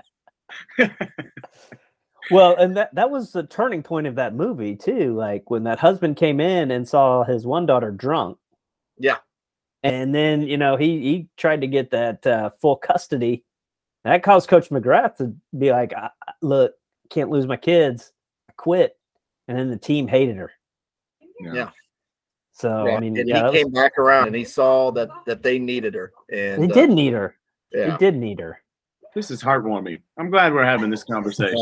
well, and that that was the turning point of that movie too. Like when that husband came in and saw his one daughter drunk. Yeah. And then you know he he tried to get that uh, full custody. That caused Coach McGrath to be like, "Look, can't lose my kids. I quit." And then the team hated her. Yeah. yeah. So yeah. I mean, and yeah, he came was... back around and he saw that that they needed her, and they uh, did need her. Yeah. They did need her. This is heartwarming. I'm glad we're having this conversation.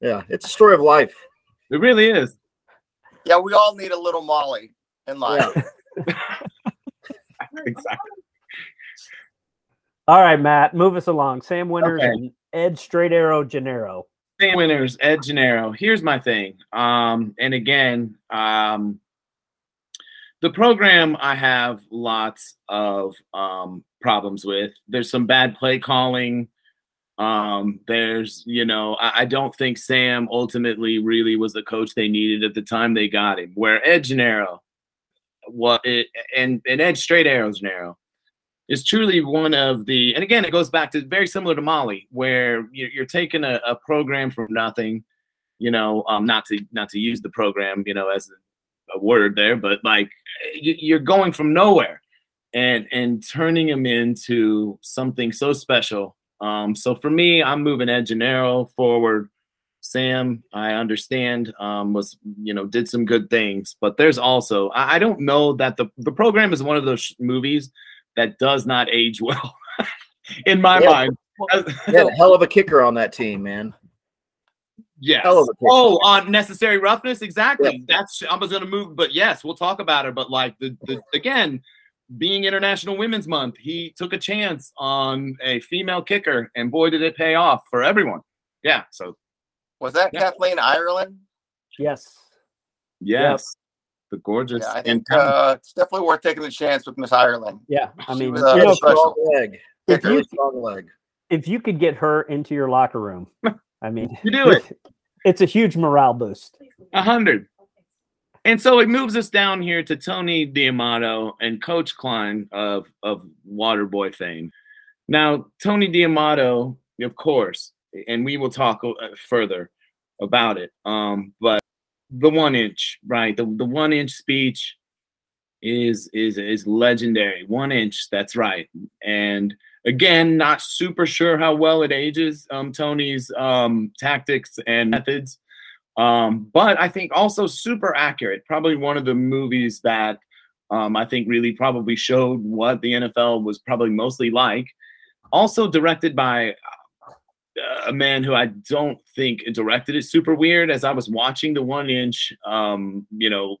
yeah. yeah, it's a story of life. It really is. Yeah, we all need a little Molly in life. Yeah. *laughs* *laughs* exactly. All right, Matt, move us along. Sam Winters okay. and Ed Straight Arrow Gennaro Sam Winters, Ed Gennaro. Here's my thing. Um, and again, um, the program I have lots of um, problems with. There's some bad play calling. Um, there's, you know, I, I, don't think Sam ultimately really was the coach they needed at the time they got him. Where Ed Gennaro, what it, and and Ed Straight Arrows Gennaro, is truly one of the, and again, it goes back to very similar to Molly, where you're, you're taking a, a, program from nothing, you know, um, not to not to use the program, you know, as a, word there, but like you're going from nowhere and and turning them into something so special. Um, so for me, I'm moving Ed Gennaro forward. Sam, I understand, um, was you know did some good things, but there's also I, I don't know that the the program is one of those movies that does not age well *laughs* in my yeah. mind. yeah, hell of a kicker on that team, man. Yes. Oh, on necessary roughness, exactly. Yeah. That's I was gonna move, but yes, we'll talk about it. But like the, the again, being International Women's Month, he took a chance on a female kicker, and boy, did it pay off for everyone. Yeah. So was that yeah. Kathleen Ireland? Yes. Yes. The gorgeous. Yeah, I think uh, it's definitely worth taking the chance with Miss Ireland. Yeah, I mean, was, uh, you know, strong leg. If you, strong leg. if you could get her into your locker room, I mean, you do it. It's a huge morale boost. A hundred. And so it moves us down here to Tony D'Amato and Coach Klein of of Waterboy fame. Now, Tony D'Amato, of course, and we will talk uh, further about it. Um, but the one inch, right? The the one inch speech is is is legendary. One inch, that's right. And again, not super sure how well it ages. Um, Tony's um, tactics and methods, um, but I think also super accurate. Probably one of the movies that um, I think really probably showed what the NFL was probably mostly like. Also directed by a man who I don't think directed it super weird. As I was watching the one inch, um, you know,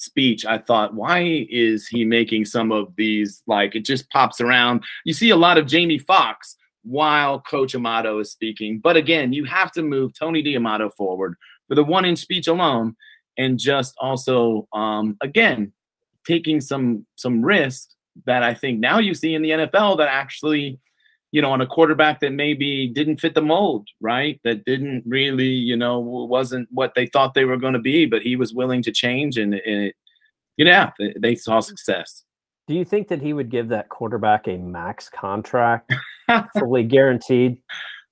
speech, I thought, why is he making some of these like it just pops around? You see a lot of Jamie Foxx while Coach Amato is speaking, but again, you have to move Tony D'Amato forward for the one inch speech alone, and just also, um, again, taking some some risks that I think now you see in the NFL that actually you know, on a quarterback that maybe didn't fit the mold, right? That didn't really, you know, wasn't what they thought they were going to be, but he was willing to change, and, it, you know, they, they saw success. Do you think that he would give that quarterback a max contract, *laughs* fully guaranteed,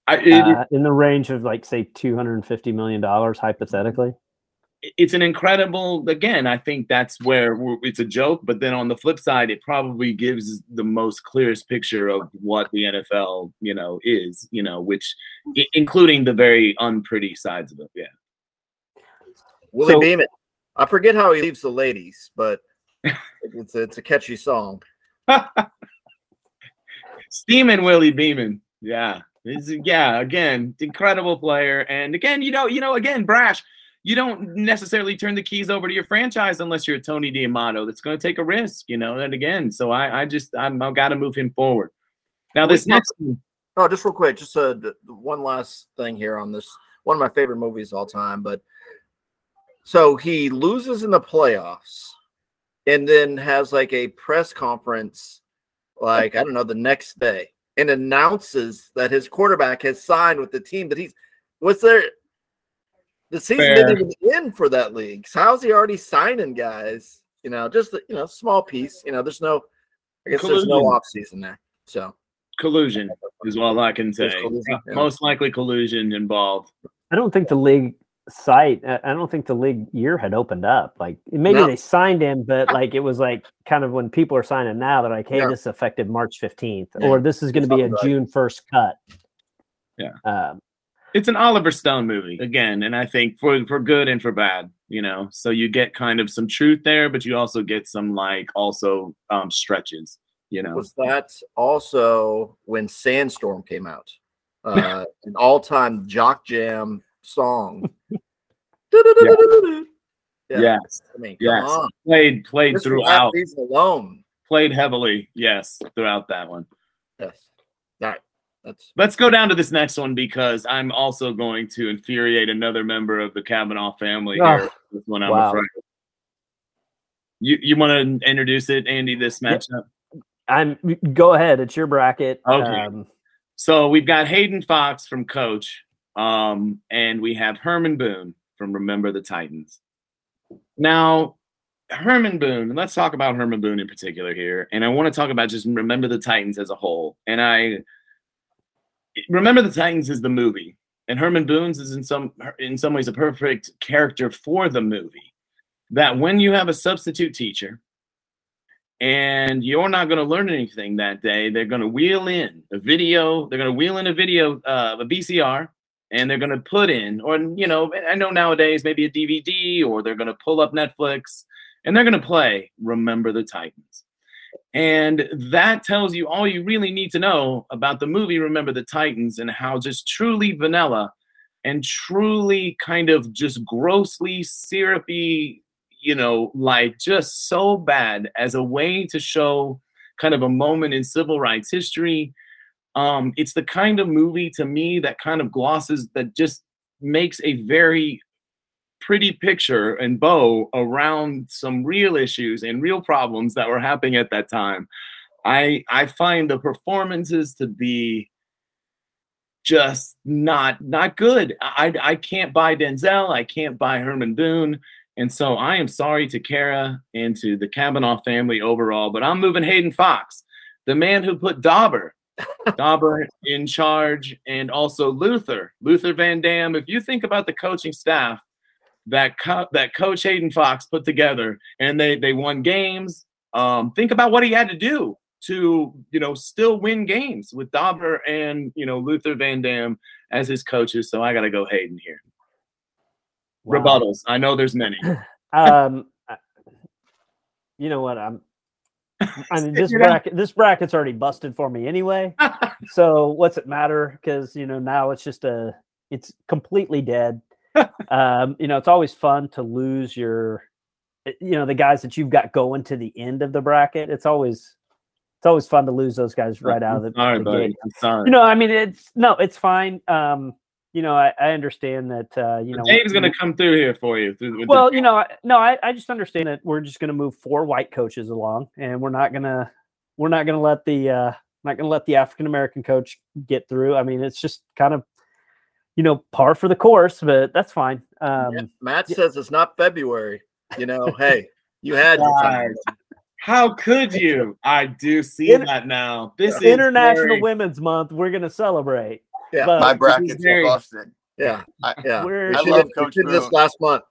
I, it, uh, in the range of like say two hundred and fifty million dollars, hypothetically? It's an incredible again i think that's where it's a joke but then on the flip side it probably gives the most clearest picture of what the nfl you know is you know which including the very unpretty sides of it yeah. Willie so, Beamen i forget how he leaves the ladies but *laughs* it's, a, it's a catchy song. Steaming willie Beamen yeah. It's, yeah again incredible player and again you know you know again brash you don't necessarily turn the keys over to your franchise unless you're a Tony D'Amato. That's going to take a risk, you know. And again, so I, I just I'm, I've got to move him forward. Now this next. Oh, just real quick, just uh, one last thing here on this. One of my favorite movies all time, but so he loses in the playoffs, and then has like a press conference, like I don't know, the next day, and announces that his quarterback has signed with the team that he's. What's there? The season Fair. didn't even end for that league. So how's he already signing guys? You know, just you know, small piece. You know, there's no, I guess collusion. there's no off season there. So collusion is all I can say. Yeah. Most likely collusion involved. I don't think the league site. I don't think the league year had opened up. Like maybe no. they signed him, but like it was like kind of when people are signing now, they're like, "Hey, yeah. this effective March fifteenth, yeah. or this is going to be a right. June first cut." Yeah. Um, it's an Oliver Stone movie again, and I think for for good and for bad, you know. So you get kind of some truth there, but you also get some like also um stretches, you know. Was that also when Sandstorm came out? *laughs* Uh an all-time jock jam song. *laughs* yeah. Yes. I mean, yes. On. Played played this throughout. Alone. Played heavily, yes, throughout that one. Yes. Right. That's let's go down to this next one because I'm also going to infuriate another member of the Kavanaugh family oh, here. This one, I'm wow. afraid. You you want to introduce it, Andy? This matchup. I'm go ahead. It's your bracket. Okay. Um, so we've got Hayden Fox from Coach, um, and we have Herman Boone from Remember the Titans. Now, Herman Boone. Let's talk about Herman Boone in particular here, and I want to talk about just remember the Titans as a whole. And I remember the Titans is the movie, and Herman Boone's is in some in some ways a perfect character for the movie. That when you have a substitute teacher and you're not going to learn anything that day, they're going to wheel in a video. They're going to wheel in a video, uh, a VCR, and they're going to put in, or you know, I know nowadays maybe a DVD, or they're going to pull up Netflix and they're going to play Remember the Titans. And that tells you all you really need to know about the movie Remember the Titans and how just truly vanilla and truly kind of just grossly syrupy, you know, like just so bad as a way to show kind of a moment in civil rights history. Um, it's the kind of movie to me that kind of glosses, that just makes a very pretty picture and bow around some real issues and real problems that were happening at that time. I I find the performances to be just not not good. I I can't buy Denzel. I can't buy Herman Boone. And so I am sorry to Kara and to the Cavanaugh family overall, but I'm moving Hayden Fox, the man who put Dauber, *laughs* Dauber in charge, and also Luther, Luther Van Dam. If you think about the coaching staff that co- that coach Hayden Fox put together, and they they won games. Um, think about what he had to do to you know still win games with Dauber and you know Luther Van Dam as his coaches. So I got to go Hayden here. Wow. Rebuttals. I know there's many. *laughs* um, you know what? I'm. I mean, this bracket this bracket's already busted for me anyway. *laughs* so what's it matter? Because you know now it's just a it's completely dead um, you know, it's always fun to lose your, eh, you know, the guys that you've got going to the end of the bracket. It's always, it's always fun to lose those guys right out of the, sorry, the buddy. gate. I'm sorry. You know, I mean, it's no, it's fine. Um, you know, I, I understand that. Uh, you know, Dave's going to come through here for you. Through, well, the- you know, I, no, I, I just understand that we're just going to move four white coaches along, and we're not gonna, we're not gonna let the, uh, not gonna let the African American coach get through. I mean, it's just kind of you know, par for the course, but that's fine. Um, yeah, Matt yeah. says it's not February. You know, *laughs* hey, you had your time. How could you? I do see In, that now. This yeah. is International very... Women's Month. We're gonna celebrate. Yeah, but my bracket's very... busted. Yeah, I, *laughs* yeah. We're, I love Coach Boone. This last month.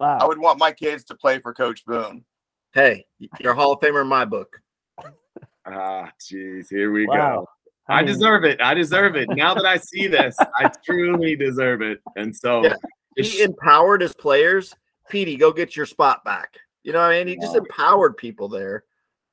Wow. I would want my kids to play for Coach Boone. Hey, you're a Hall of Famer in my book. Ah, jeez, here we wow. go. I, I deserve it. I deserve it. Now that I see this, *laughs* I truly deserve it. And so yeah. he empowered his players. Petey, go get your spot back. You know what I mean? He just empowered people there.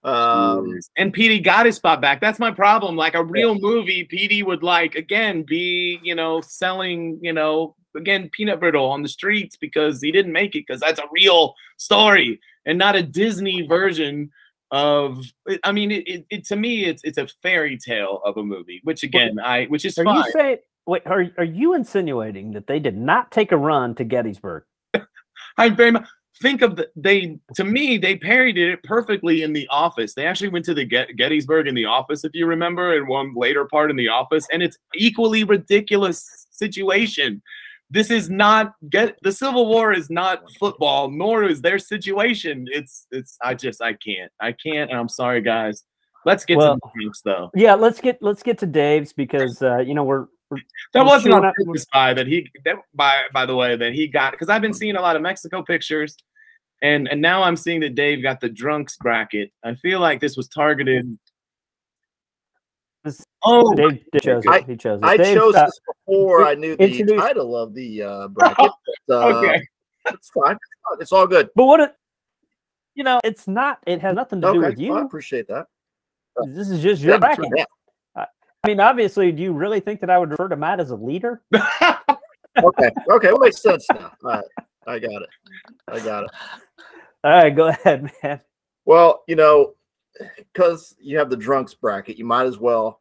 Um, and Petey got his spot back. That's my problem. Like a real yeah. movie, Petey would like again be, you know, selling, you know, again peanut brittle on the streets because he didn't make it because that's a real story and not a Disney version of eh, i mean it, it, it, to me it's it's a fairy tale of a movie which again i which is are fine. you saying wait are, are you insinuating that they did not take a run to gettysburg? *laughs* I very much think of the they to me they parodied it perfectly in the office. They actually went to the Get, gettysburg in the office if you remember in one later part in the office and it's equally ridiculous situation this is not get the civil war is not football nor is their situation. It's it's i just i can't i can't and i'm sorry guys. Let's get well, to the Dukes, though. yeah let's get let's get to dave's because uh you know we're, we're that wasn't on purpose by that he that by by the way that he got because i've been seeing a lot of mexico pictures and and now i'm seeing that dave got the drunks bracket. I feel like this was targeted Oh, Dave, Dave chose it. I, he chose it. I Dave, chose uh, this before I knew the title of the uh, bracket. *laughs* But, uh, okay, it's fine. It's all good. But what? It, you know, it's not. It has nothing to okay, do with you. Well, I appreciate that. This is just your yeah, bracket. Yeah. Uh, I mean, obviously, do you really think that I would refer to Matt as a leader? *laughs* okay. Okay. It makes sense now. All right. I got it. I got it. All right. Go ahead, man. Well, you know, because you have the drunks bracket, you might as well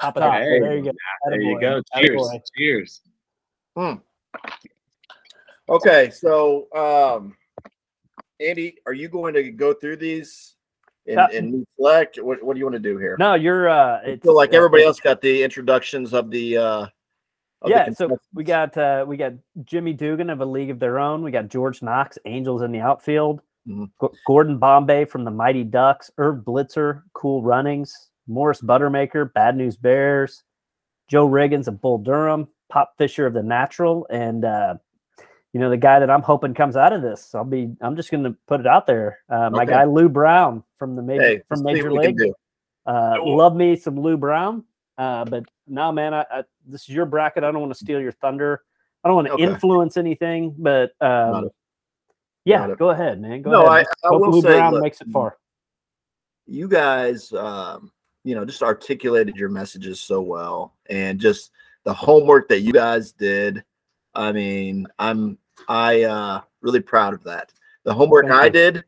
pop it up. Hey, there you go. There you go. Cheers. Cheers. Hmm. Okay, so um, Andy, are you going to go through these and, uh, and select? What, what do you want to do here? No, you're. uh I feel like everybody else got the introductions of the uh of the yeah, so we got uh, we got Jimmy Dugan of a league of their own. We got George Knox, Angels in the outfield. Mhm. G- Gordon Bombay from the Mighty Ducks. Irv Blitzer, Cool Runnings. Morris Buttermaker, Bad News Bears. Joe Riggins of Bull Durham. Pop Fisher of the Natural, and uh, you know the guy that I'm hoping comes out of this. I'll be. I'm just going to put it out there. Uh, my guy Lou Brown from the major Hey, from Major what we can League. Uh, Cool. love me some Lou Brown. Uh, but no, man, I, I, this is your bracket. I don't want to steal your thunder. I don't want to Okay. influence anything, but um, it. yeah, Got go ahead, man. Go No, I, ahead. I Hope will Lou say, Brown look, makes it far. you guys, um, you know, just articulated your messages so well, and just the homework that you guys did. I mean, I'm I uh, really proud of that. The homework I did,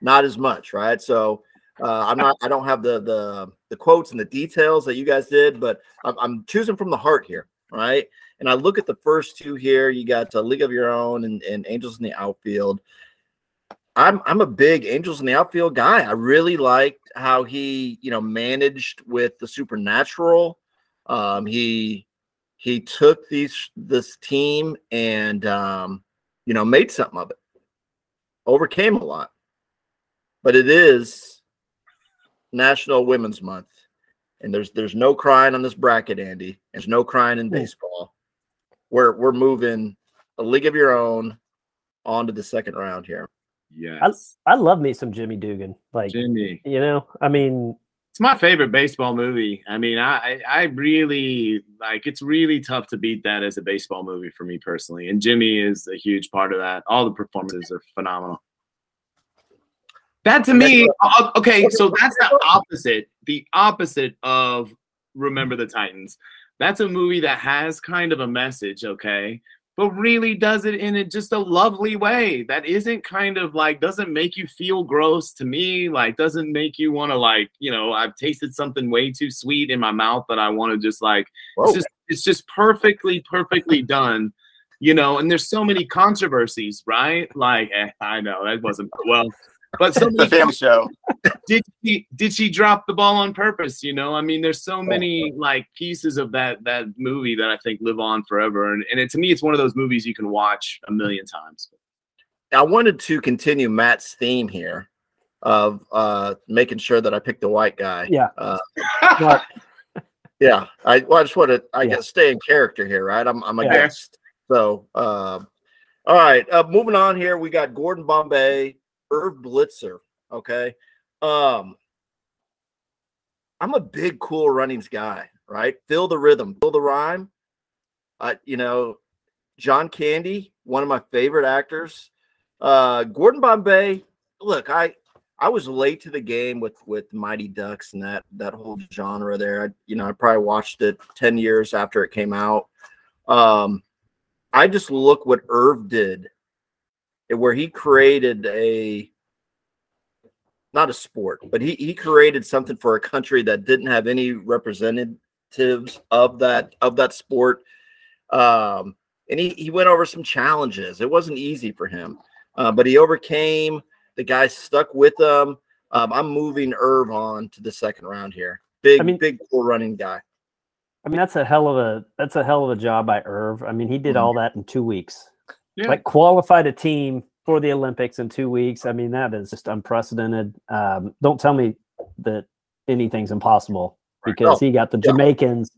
not as much, right? So uh, I'm not. I don't have the the the quotes and the details that you guys did, but I'm, I'm choosing from the heart here, right? And I look at the first two here. You got a League of Your Own and, and Angels in the Outfield. I'm I'm a big Angels in the Outfield guy. I really liked how he, you know, managed with the supernatural. Um, he he took these this team and um, you know made something of it. Overcame a lot, but it is National Women's Month, and there's there's no crying on this bracket, Andy. There's no crying in Hmm. baseball. We're we're moving a league of your own on to the second round here. Yes. I love me some Jimmy Dugan. Like Jimmy. you know, I mean, It's my favorite baseball movie. I mean, I I I really like. It's really tough to beat that as a baseball movie for me personally. And Jimmy is a huge part of that. All the performances are phenomenal. That to me, uh, okay, so that's the opposite. The opposite of Remember the Titans. That's a movie that has kind of a message, okay, but really does it in a, just a lovely way. That isn't kind of like doesn't make you feel gross to me like doesn't make you want to like you know i've tasted something way too sweet in my mouth that i want to just like it's just it's just perfectly perfectly done you know and there's so many controversies right? Like eh, i know that wasn't well but so *laughs* The family show. did she did she drop the ball on purpose you know i mean there's so many like pieces of that that movie that i think live on forever and, and it, to me it's one of those movies you can watch a million times I wanted to continue Matt's theme here of uh making sure that I picked the white guy. Yeah. Uh, but *laughs* yeah. I well, I just want to I Yeah. guess stay in character here, right? I'm I'm a Yeah. guest. So um all right. Uh moving on here, we got Gordon Bombay, Irv Blitzer. Okay. Um I'm a big cool runnings guy, right? Feel the rhythm, feel the rhyme. Uh, you know, John Candy, one of my favorite actors. Uh, Gordon Bombay. Look, I I was late to the game with with Mighty Ducks and that that whole genre there. I, you know, I probably watched it ten years after it came out. Um, I just look what Irv did, where he created a not a sport, but he he created something for a country that didn't have any representatives of that of that sport. Um, and he, he went over some challenges. It wasn't easy for him, uh, but he overcame. The guy stuck with them. Um, I'm moving Irv on to the second round here. Big, I mean- big, cool running guy. I mean that's a hell of a that's a hell of a job by Irv. I mean he did Mhm. all that in two weeks. Yeah. Like qualified a team for the Olympics in two weeks. I mean that is just unprecedented. Um, don't tell me that anything's impossible because No. he got the Yeah. Jamaicans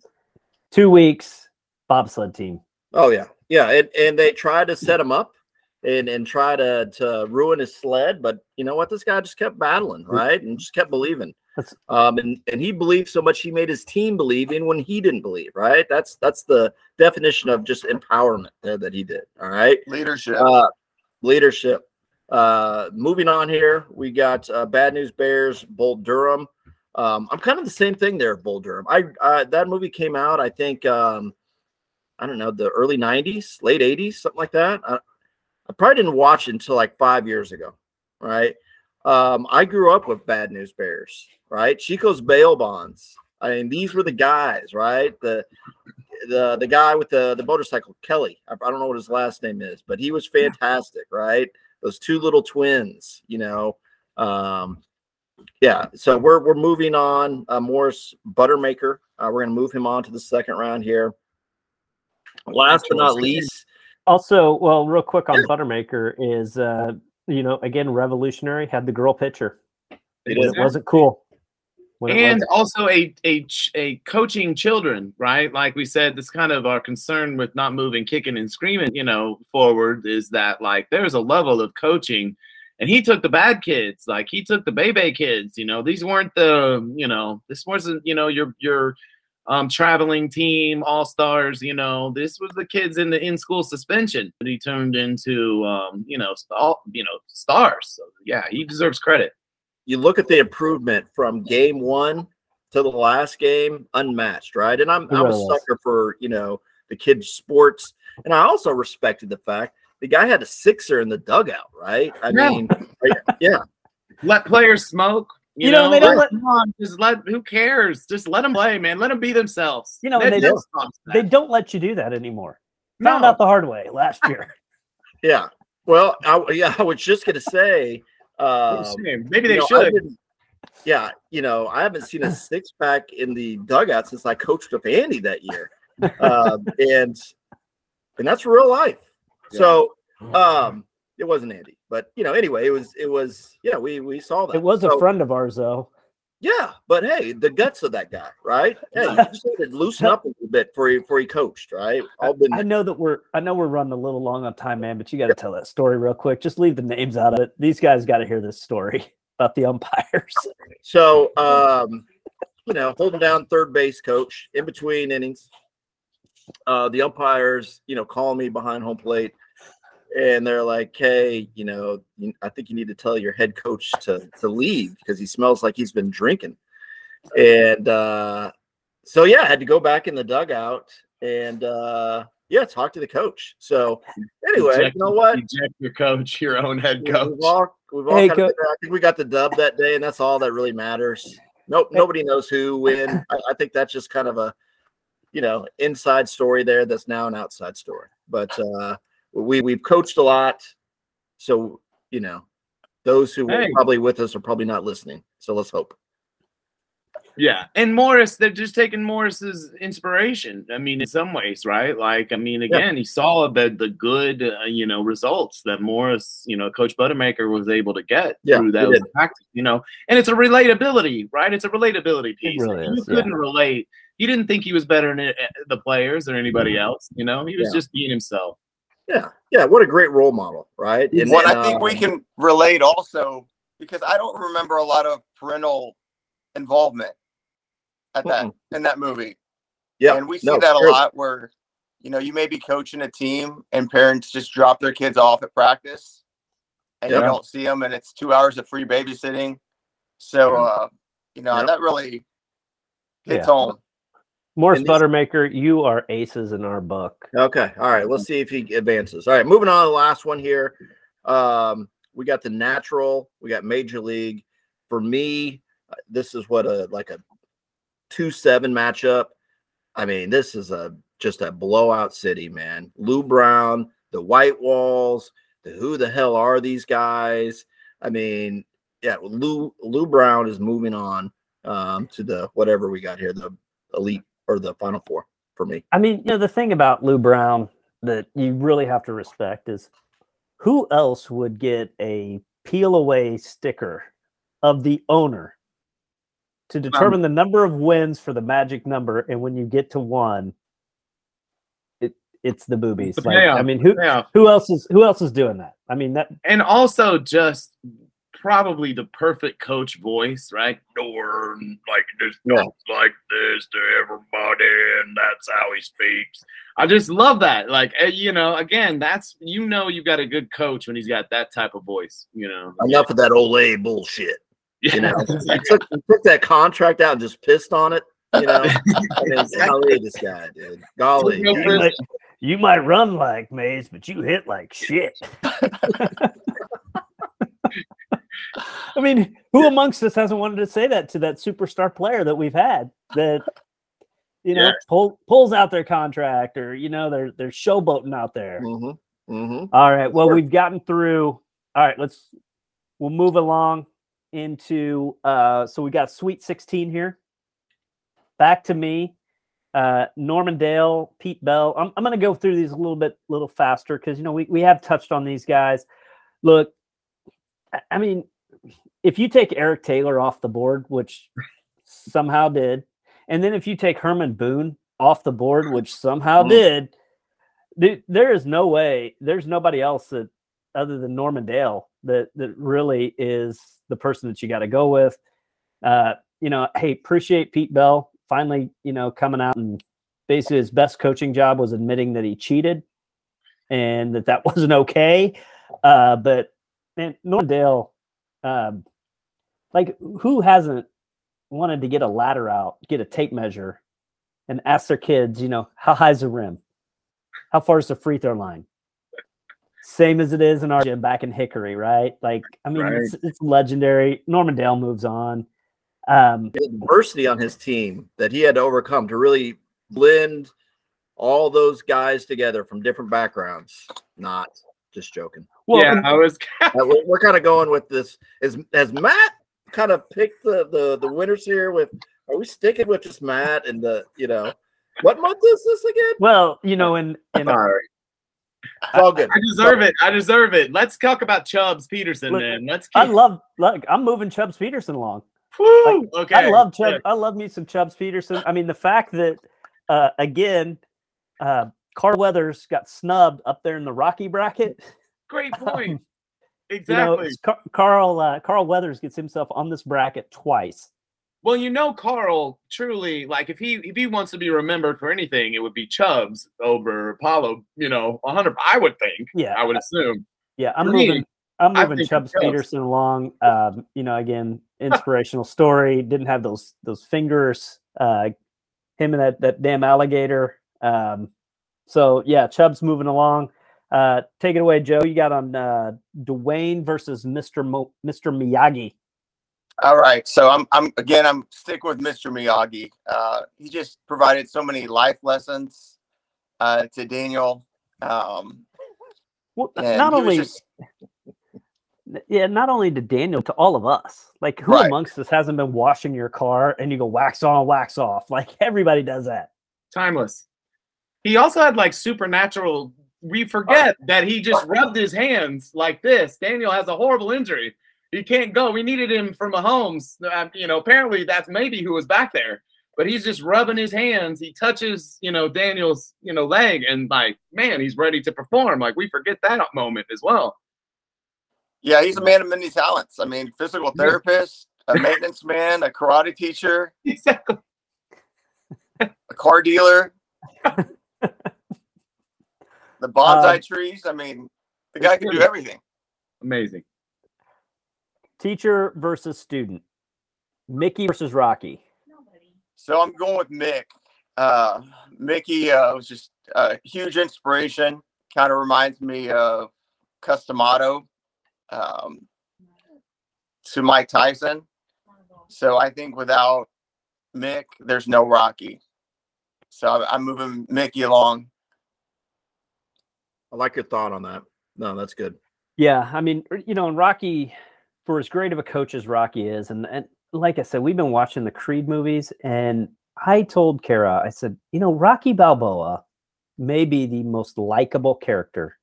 two weeks bobsled team. Oh yeah, yeah, and, and they tried to set him up and and try to to ruin his sled, but you know what? This guy just kept battling, right, and just kept believing. That's- Um, and and he believed so much he made his team believe in when he didn't believe, right? That's that's the definition of just empowerment there that he did. All right, Leadership. uh, leadership. Uh, moving on here, we got uh, Bad News Bears, Bull Durham. Um, I'm kind of the same thing there, Bull Durham. I uh, that movie came out, I think, um, I don't know, the early '90s, late '80s, something like that. I, I probably didn't watch it until like five years ago, right? Um, I grew up with Bad News Bears, right? Chico's bail bonds. I mean, these were the guys, right? The the the guy with the the motorcycle, Kelly. I, I don't know what his last name is, but he was fantastic, right? Those two little twins, you know. Um, yeah. So we're we're moving on. Uh, Morris Buttermaker. Uh, we're gonna move him on to the second round here. Last but not least, Also, well, real quick on Buttermaker is uh, you know, again, revolutionary, had the girl pitcher. It it wasn't cool. When and also a, a a coaching children, right? Like we said, this kind of our concern with not moving, kicking, and screaming, you know, forward is that like there's a level of coaching, and he took the bad kids, like he took the Bebe kids. You know, these weren't the, you know, this wasn't, you know, your your um traveling team all stars. You know, this was the kids in the in school suspension that he turned into, um, you know, all you know, stars. So yeah, he deserves credit. you look at the improvement from game one to the last game, unmatched, right? And I'm I'm a was. sucker for you know the kids' sports, and I also respected the fact the guy had a sixer in the dugout, right? I Yeah. mean, yeah, let players smoke. You, You know, know, they don't let- on, just let who cares? Just let them play, man. Let them be themselves. You know, Ned they Nix talks that. they don't let you do that anymore. Found No. out the hard way last year. *laughs* yeah. Well, I, yeah, I was just gonna say, um, shame. Maybe you they know, should. Yeah, you know, I haven't seen a *clears throat* six pack in the dugout since I coached with Andy that year, um, *laughs* and and that's real life. So, um, it wasn't Andy, but you know, anyway, it was it was yeah, we we saw that. It was a So, friend of ours, though. Yeah, but hey, the guts of that guy, right? *laughs* Hey, you just to loosen up a little bit before he before he coached, right? All been I know that we're I know we're running a little long on time, man, but you got to tell that story real quick. Just leave the names out of it. These guys got to hear this story *laughs* about the umpires. *laughs* So, um, you know, holding down third base coach in between innings. Uh, the umpires, you know, call me behind home plate, and they're like, "Hey, you know, I think you need to tell your head coach to to leave because he smells like he's been drinking." And uh, so, yeah, I had to go back in the dugout and uh, yeah, talk to the coach. So, anyway, Eject- you know what? Eject your coach, your own head coach. We've all, we've all Hey, kind co- of, I think we got the dub that day, and that's all that really matters. Nope, nobody knows who when. I, I think that's just kind of a, you know, inside story there. That's now an outside story. But uh, we we've coached a lot, so you know, those who were Hey. probably with us are probably not listening. So let's hope. Yeah, and Morris, they're just taking Morris's inspiration. I mean, in some ways, right? Like, I mean, again, he saw the the good, uh, you know, results that Morris, you know, Coach Buttermaker was able to get Yeah, through those practice. You know, and it's a relatability, right? It's a relatability piece. really you is, couldn't relate. He didn't think he was better than the players or anybody else. You know, he was Mm-hmm. Yeah. just being himself. Yeah, yeah. What a great role model, right? And, What and, I think we um, can relate also because I don't remember a lot of parental involvement at that Mm-mm. in that movie. Yeah, and we see no, that a sure. lot where you know you may be coaching a team and parents just drop their kids off at practice and Yeah. you don't see them and it's two hours of free babysitting so uh you know Yeah. that really hits Yeah. home Morris Buttermaker, you are aces in our book. Okay. All right. Let's see if he advances. All right. Moving on to the last one here. Um, we got the natural. We got major league. For me, uh, this is what a like a two seven matchup. I mean, this is a just a blowout city, man. Lou Brown, the White Walls. The who the hell are these guys? I mean, yeah, Lou Lou Brown is moving on um, to the whatever we got here, the elite or the final four for me. I mean, you know, the thing about Lou Brown that you really have to respect is who else would get a peel away sticker of the owner to um, determine the number of wins for the magic number, and when you get to one, it it's the boobies. Like, I mean, who who else is who else is doing that? I mean, that and also just probably the perfect coach voice, right? Door like this, talks like this to everybody, and that's how he speaks. I just love that. Like, eh, you know, again, that's you know, you got a good coach when he's got that type of voice. You know, Enough of that Olay bullshit. *laughs* yeah. You know, he took, he took that contract out and just pissed on it. You know, *laughs* I mean, golly, this guy, dude. Golly. No you might, you might run like Mays, but you hit like shit. *laughs* I mean, who amongst us hasn't wanted to say that to that superstar player that we've had that you know Yeah. pull, pulls out their contract or you know they're they're showboating out there. Mm-hmm. Mm-hmm. All right, well Sure. we've gotten through. All right, let's we'll move along into uh so we got Sweet 16 here. Back to me. Uh, Norman Dale, Pete Bell. I'm, I'm going to go through these a little bit, little faster because you know we we have touched on these guys. Look, I- mean, if you take Eric Taylor off the board, which somehow did, and then if you take Herman Boone off the board, which somehow Mm. did, th- there is no way. There's nobody else that other than Norman Dale that that really is the person that you got to go with. Uh, you know, hey, appreciate Pete Bell finally, you know, coming out and basically his best coaching job was admitting that he cheated and that that *laughs* wasn't okay. Uh, but man, Norman Dale, um, like who hasn't wanted to get a ladder out, get a tape measure, and ask their kids, you know, how high's the rim? How far is the free throw line? Same as it is in our gym back in Hickory, right? Like, I mean, it's, it's legendary. Norman Dale moves on. Um, the diversity on his team that he had to overcome to really blend all those guys together from different backgrounds. Not just joking. well, yeah, I was. *laughs* Uh, we're, we're kind of going with this. Is has Matt kind of picked the the the winners here? With are we sticking with just Matt and the you know what month is this again? well, you know, in *laughs* and Sorry, it's all good. I deserve it. I deserve it. Let's talk about Chubbs Peterson Look, then. Let's I love look, I'm moving Chubbs Peterson along. Woo! okay. I love Chubb. good. I love me some Chubbs Peterson. I mean, the fact that uh, again, uh, Carl Weathers got snubbed up there in the Rocky bracket. Great point. *laughs* Um, You know, Exactly. Car- Carl uh, Carl Weathers gets himself on this bracket twice. Well, you know, Carl truly like if he if he wants to be remembered for anything, it would be Chubbs over Apollo. You know, hundred. I would think. Yeah, I would assume. yeah. I'm moving. I'm moving Chubbs. Peterson along. Um, you know, again, *laughs* inspirational story. Didn't have those those fingers. Uh, him and that that damn alligator. Um, so yeah, Chubbs moving along. Uh, take it away, Joe. You got on uh, Dwayne versus Mr. Mo- Mr. Miyagi. All right. So I'm I'm again I'm sticking with Mr. Miyagi. Uh, he just provided so many life lessons uh, to Daniel. Um, Well, not only just- yeah, not only to Daniel, to all of us. Like, who Right. amongst us hasn't been washing your car and you go wax on, wax off? Like everybody does that. Timeless. He also had like supernatural. We forget that he just rubbed his hands like this. Daniel has a horrible injury. He can't go. We needed him for Mahomes. Uh, you know, apparently that's maybe who was back there. But he's just rubbing his hands. He touches, you know, Daniel's, you know, leg, and like, man, he's ready to perform. Like we forget that moment as well. yeah, he's a man of many talents. I mean, physical therapist, a maintenance *laughs* man, a karate teacher, Exactly. a car dealer, *laughs* the bonsai Um, trees. I mean, the guy can do everything. Amazing. Teacher versus student. Mickey versus Rocky. So I'm going with Mick. Uh, Mickey uh, was just a huge inspiration. Kind of reminds me of Cus D'Amato um, to Mike Tyson. So I think without Mick, there's no Rocky. So I'm- I'm moving Mickey along. I like your thought on that. No, that's good. Yeah, I mean, er, you know, and Rocky, for as great of a coach as Rocky is, and and like I said, we've been watching the Creed movies, and I told Kara, I said, you know, Rocky Balboa may be the most likable character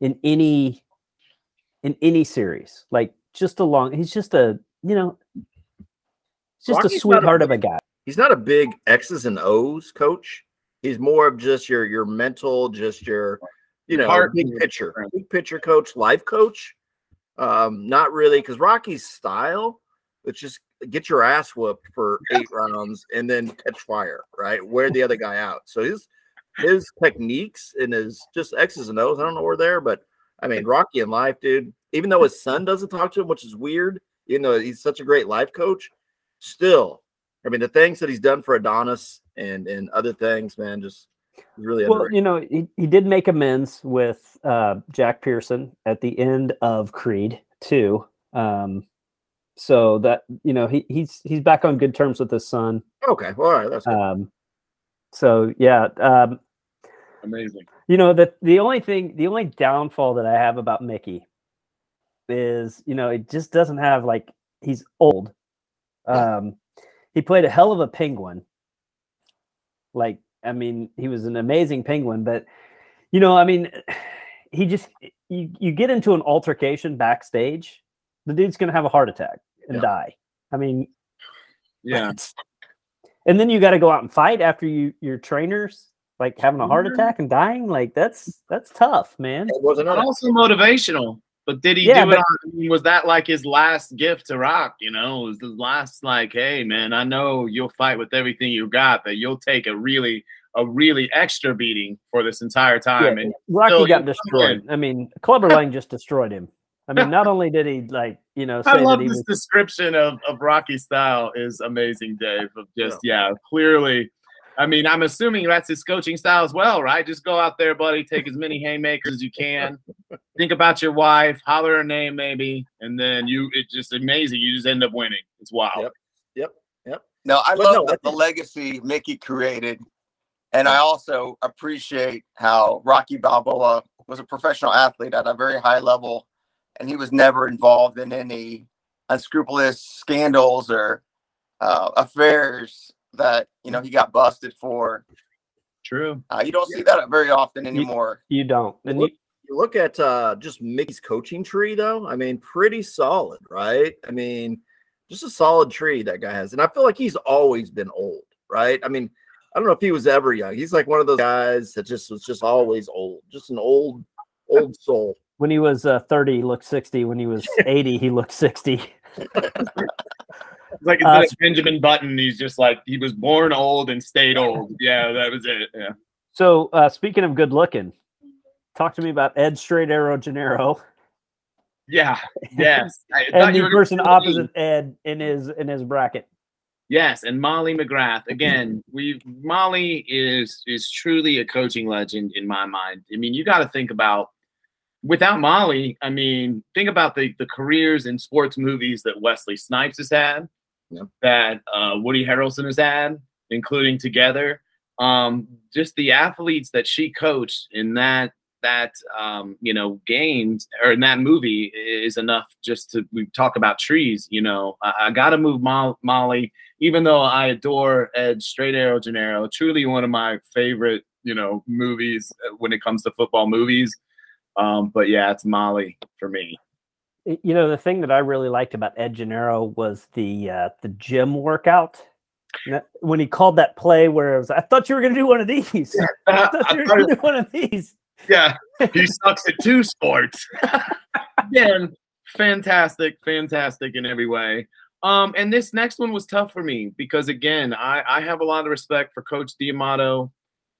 in any in any series. Like, just along, he's just a, you know, just a Rocky's a sweetheart of a guy. He's not a big X's and O's coach. He's more of just your your mental, just your you know Heart big picture, big picture coach, life coach. Um, not really because Rocky's style, it's just get your ass whooped for eight rounds and then catch fire, right? Wear the other guy out. So his his techniques and his just X's and O's. I don't know where they're, but I mean Rocky in life, dude. Even though his son doesn't talk to him, which is weird, you know, he's such a great life coach. Still, I mean, the things that he's done for Adonis and and other things, man, just really Well, underrated. you know, he, he did make amends with uh, Jack Pearson at the end of Creed too. Um, so that you know he he's he's back on good terms with his son. Okay, well, all right, that's good. Um, so yeah, um, Amazing. you know the the only thing the only downfall that I have about Mickey is you know it just doesn't have like he's old. Um, he played a hell of a penguin. Like, I mean, he was an amazing penguin, but you know, I mean, *sighs* he just you you get into an altercation backstage, the dude's gonna have a heart attack and Yeah. die. I mean, Yeah. *laughs* that's- and then you got to go out and fight after you your trainers like having a heart Mhm. attack and dying. Like that's that's tough, man. It wasn't also motivational. But did he Yeah, do it? On, I mean, was that like his last gift to Rock? You know, was the last like, hey man, I know you'll fight with everything you got, but you'll take a really, a really extra beating for this entire time. Yeah, And Rocky got destroyed. I mean, Clubber *laughs* Lang just destroyed him. I mean, not only did he like you know I that love this was description of, of Rocky style is amazing, Dave. Of just yeah. clearly. I mean, I'm assuming that's his coaching style as well, right? Just go out there, buddy, take as many haymakers as you can. *laughs* Think about your wife, holler her name maybe, and then you it's just amazing. You just end up winning. It's wild. Yep. Yep. Yep. No, I But love no, the, the legacy Mickey created. And I also appreciate how Rocky Balboa was a professional athlete at a very high level, and he was never involved in any unscrupulous scandals or uh, affairs that you know he got busted for. True. Uh, you don't see that very often anymore. you don't. And Look- you, You look at uh, just Mickey's coaching tree, though. I mean, pretty solid, right? I mean, just a solid tree that guy has, and I feel like he's always been old, right? I mean, I don't know if he was ever young. He's like one of those guys that just was just always old, just an old, old soul. when he was uh, 30, he looked 60. When he was *laughs* 80, he looked 60. *laughs* It's like Uh, instead of Benjamin Button, he's just like he was born old and stayed old. Yeah, that was it. Yeah. So uh, speaking of good looking, talk to me about Ed Straight Arrow Gennaro Yeah. Yes. *laughs* And the person opposite Ed in his in his bracket. Yes, and Molly McGrath. Again, we Molly is is truly a coaching legend in my mind. I mean, you got to think about without Molly. I mean, think about the the careers in sports movies that Wesley Snipes has had, That uh, Woody Harrelson has had, including Together. Um, just the athletes that she coached in that that um, you know games or in that movie is enough just to we talk about trees. You know, I, I got to move Mo- Molly even though I adore Ed Straight Arrow Gennaro, truly one of my favorite, you know, movies uh, when it comes to football movies. Um, but yeah, it's Molly for me. You know, the thing that I really liked about Ed Gennaro was the uh, the gym workout. When he called that play where it was, I thought you were going to do one of these. I *laughs* I thought you were going to do one of these. yeah, he *laughs* sucks at two sports. Again, fantastic, fantastic in every way. Um, and this next one was tough for me because again, I, I have a lot of respect for Coach D'Amato.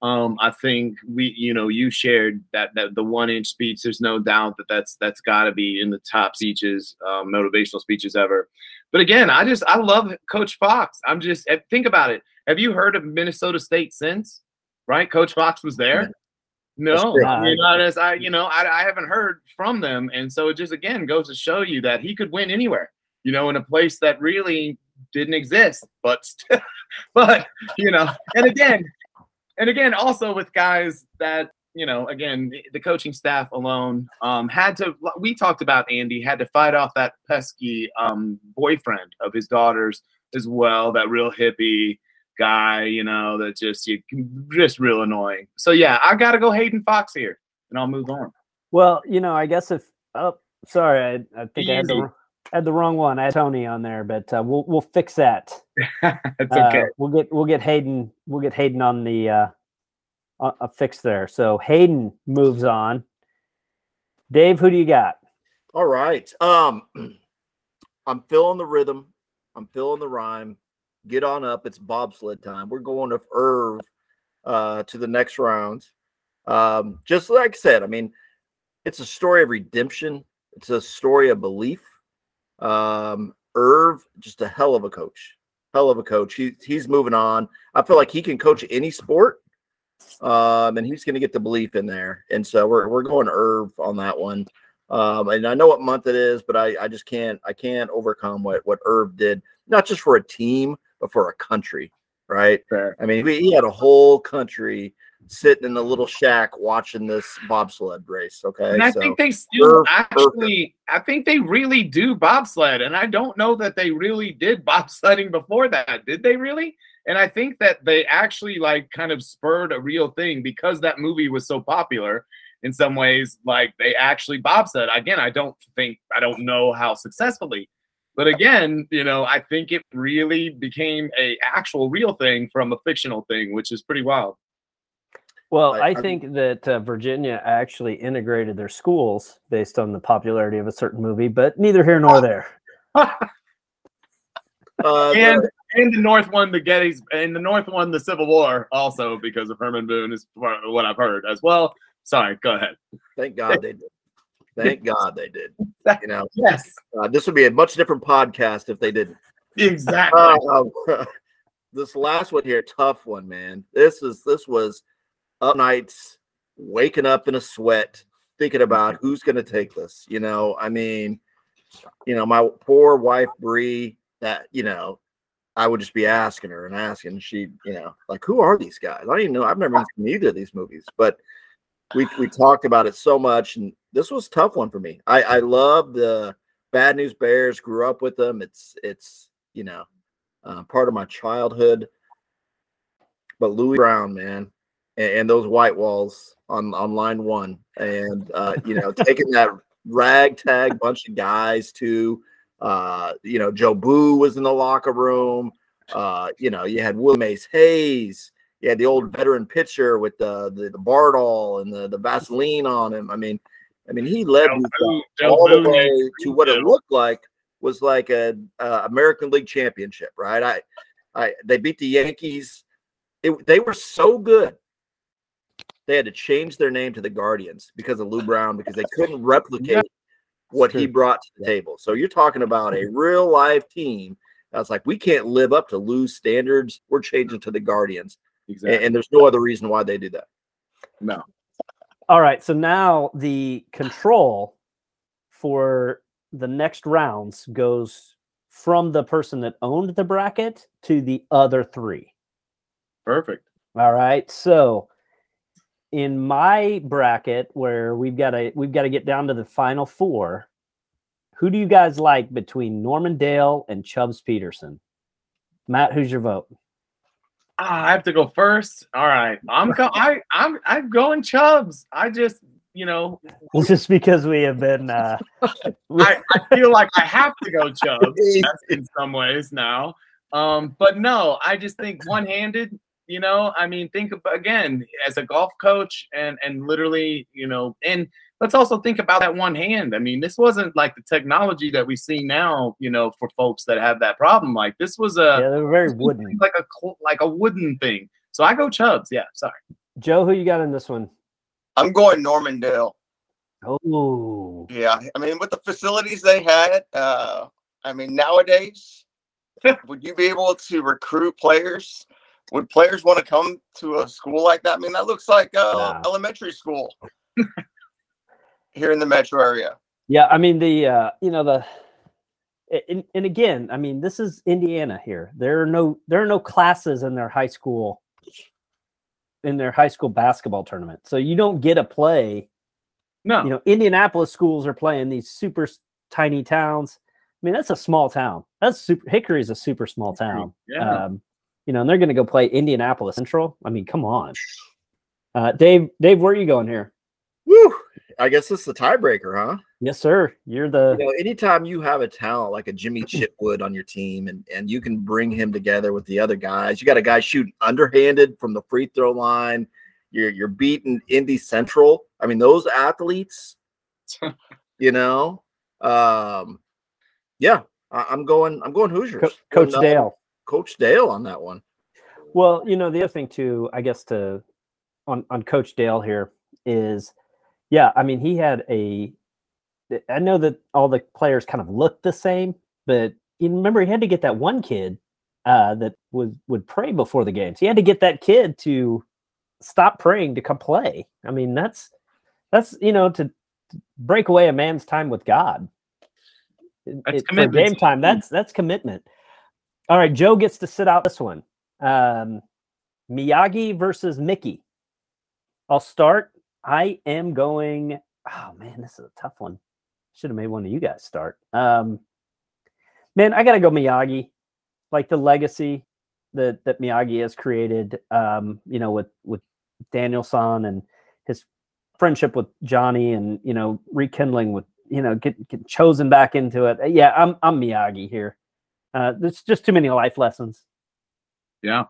Um, I think we, you know, you shared that that the one inch speech. There's no doubt that that's that's got to be in the top speeches, um, motivational speeches ever. But again, I just I love Coach Fox. I'm just eh, think about it. Have you heard of Minnesota State since? Right, Coach Fox was there. No, great. I mean, not as I, you know, I, I haven't heard from them, and so it just again goes to show you that he could win anywhere, you know, in a place that really didn't exist, but, *laughs* but you know, and again, and again, also with guys that you know, again, the coaching staff alone um, had to. We talked about Andy had to fight off that pesky um, boyfriend of his daughter's as well, that real hippie guy, you know, that just you just real annoying. So yeah, I got to go Hayden Fox here, and I'll move on. Well, you know, I guess if oh, sorry, I, I think I had the, Andy. had the wrong one. I had Tony on there, but uh, we'll we'll fix that. *laughs* it's Uh, okay. we'll get we'll get Hayden we'll get Hayden on the uh, a a fix there. So Hayden moves on. Dave, who do you got? All right. Um, *clears throat* I'm feeling the rhythm. I'm feeling the rhyme. Get on up. It's bobsled time. We're going to Irv uh, to the next round. Um, just like I said, I mean, it's a story of redemption. It's a story of belief. Um, Irv, just a hell of a coach. Hell of a coach. He, he's moving on. I feel like he can coach any sport. Um, and he's going to get the belief in there. And so we're, we're going Irv on that one. Um, and I know what month it is, but I, I just can't I can't overcome what what Irv did, not just for a team, but for a country, right? Fair. I mean, we, he had a whole country sitting in the little shack watching this bobsled race. Okay, And I so think they still actually, I think they really do bobsled, and I don't know that they really did *laughs* bobsledding before that. Did they really? And I think that they actually like kind of spurred a real thing because that movie was so popular in some ways. Like they actually, Bob said, again, I don't think, I don't know how successfully, but again, you know, I think it really became a actual real thing from a fictional thing, which is pretty wild. Well, I- I, think that uh, Virginia actually integrated their schools based on the popularity of a certain movie, but neither here nor there. *laughs* Uh, and and the North won the Gettys, and the North won the Civil War also because of Herman Boone, is what I've heard as well. Sorry, go ahead. thank God they did. Thank *laughs* God they did. You know, Yes, uh, this would be a much different podcast if they didn't. exactly. Um, *laughs* this last one here, tough one, man. This is this was up nights, waking up in a sweat, thinking about who's going to take this. You know, I mean, you know, my poor wife Bree. That you know, I would just be asking her and asking. She, you know, like who are these guys? I don't even know. I've never seen either of these movies, but we we talked about it so much, and this was a tough one for me. I I love the Bad News Bears. Grew up with them. It's it's you know uh, part of my childhood. But Louis Brown, man, and, and those white walls on on line one, and uh, you know taking that *laughs* ragtag bunch of guys to, uh, you know, Jobu was in the locker room. Uh, you know, you had Will Mays Hayes. You had the old veteran pitcher with the the, the Bardol and the, the Vaseline on him. I mean, I mean, he led Joe these Boo- guys Joe all the way to what it looked like was like a, uh American League championship, right? I, I they beat the Yankees. It, they were so good. They had to change their name to the Guardians because of Lou Brown because they couldn't *laughs* replicate what he brought to the table. So you're talking about a real live team that's like we can't live up to Lou's standards. We're changing to the Guardians, and, Exactly. and there's no other reason why they do that. No. All right, so now the control for the next rounds goes from the person that owned the bracket to the other three. Perfect. All right. So in my bracket where we've got to we've got to get down to the final four, who do you guys like between Norman Dale and Chubbs Peterson? Matt, who's your vote? Ah, I have to go first. All right. I'm go- I I'm I'm going Chubbs. I just you know Just because we have been uh *laughs* I, I feel like I have to go Chubbs in some ways now. Um, but no, I just think one-handed. You know, I mean, think of again as a golf coach, and and literally, you know, and let's also think about that one hand. I mean, this wasn't like the technology that we see now. You know, for folks that have that problem, like this was a yeah, they're very wooden. like a like a wooden thing. So I go Chubbs. Yeah, sorry. Joe, who you got in this one? I'm going Norman Dale. Oh, Yeah, I mean, with the facilities they had, uh, I mean, nowadays, *laughs* would you be able to recruit players? Would players want to come to a school like that? I mean, that looks like uh, Nah. elementary school *laughs* here in the metro area. yeah. I mean the uh, you know the and, and again, I mean this is Indiana here. There are no there are no classes in their high school in their high school basketball tournament, so you don't get a play No, you know, Indianapolis schools are playing these super tiny towns. I mean, that's a small town. That's super. Hickory is a super small town. Yeah. Um, you know, and they're going to go play Indianapolis Central. I mean, come on, uh, Dave. Dave, where are you going here? Woo! I guess this is the tiebreaker, huh? Yes, sir. You're the. you know, anytime you have a talent like a Jimmy Chitwood on your team and, and you can bring him together with the other guys, you got a guy shooting underhanded from the free throw line. You're you're beating Indy Central. I mean, those athletes, *laughs* you know. Um, yeah, I, I'm going, I'm going Hoosiers. Co- Coach Dale. Coach Dale on that one. Well, you know, the other thing too, I guess to on on Coach Dale here is, yeah, I mean, he had a. I know that all the players kind of looked the same, but you remember he had to get that one kid uh, that would would pray before the games. He had to get that kid to stop praying to come play. I mean, that's that's you know to, to break away a man's time with God. It- That's for game time. That's that's commitment. All right, Joe gets to sit out this one. Um, Miyagi versus Mickey. I'll start. I am going. Oh man, this is a tough one. Should have made one of you guys start. Um, man, I gotta go Miyagi. Like the legacy. that that Miyagi has created. Um, you know, with with Daniel-san and his friendship with Johnny, and you know, rekindling with you know, get, get chosen back into it. Yeah, I'm I'm Miyagi here. Uh, there's just too many life lessons. Yeah.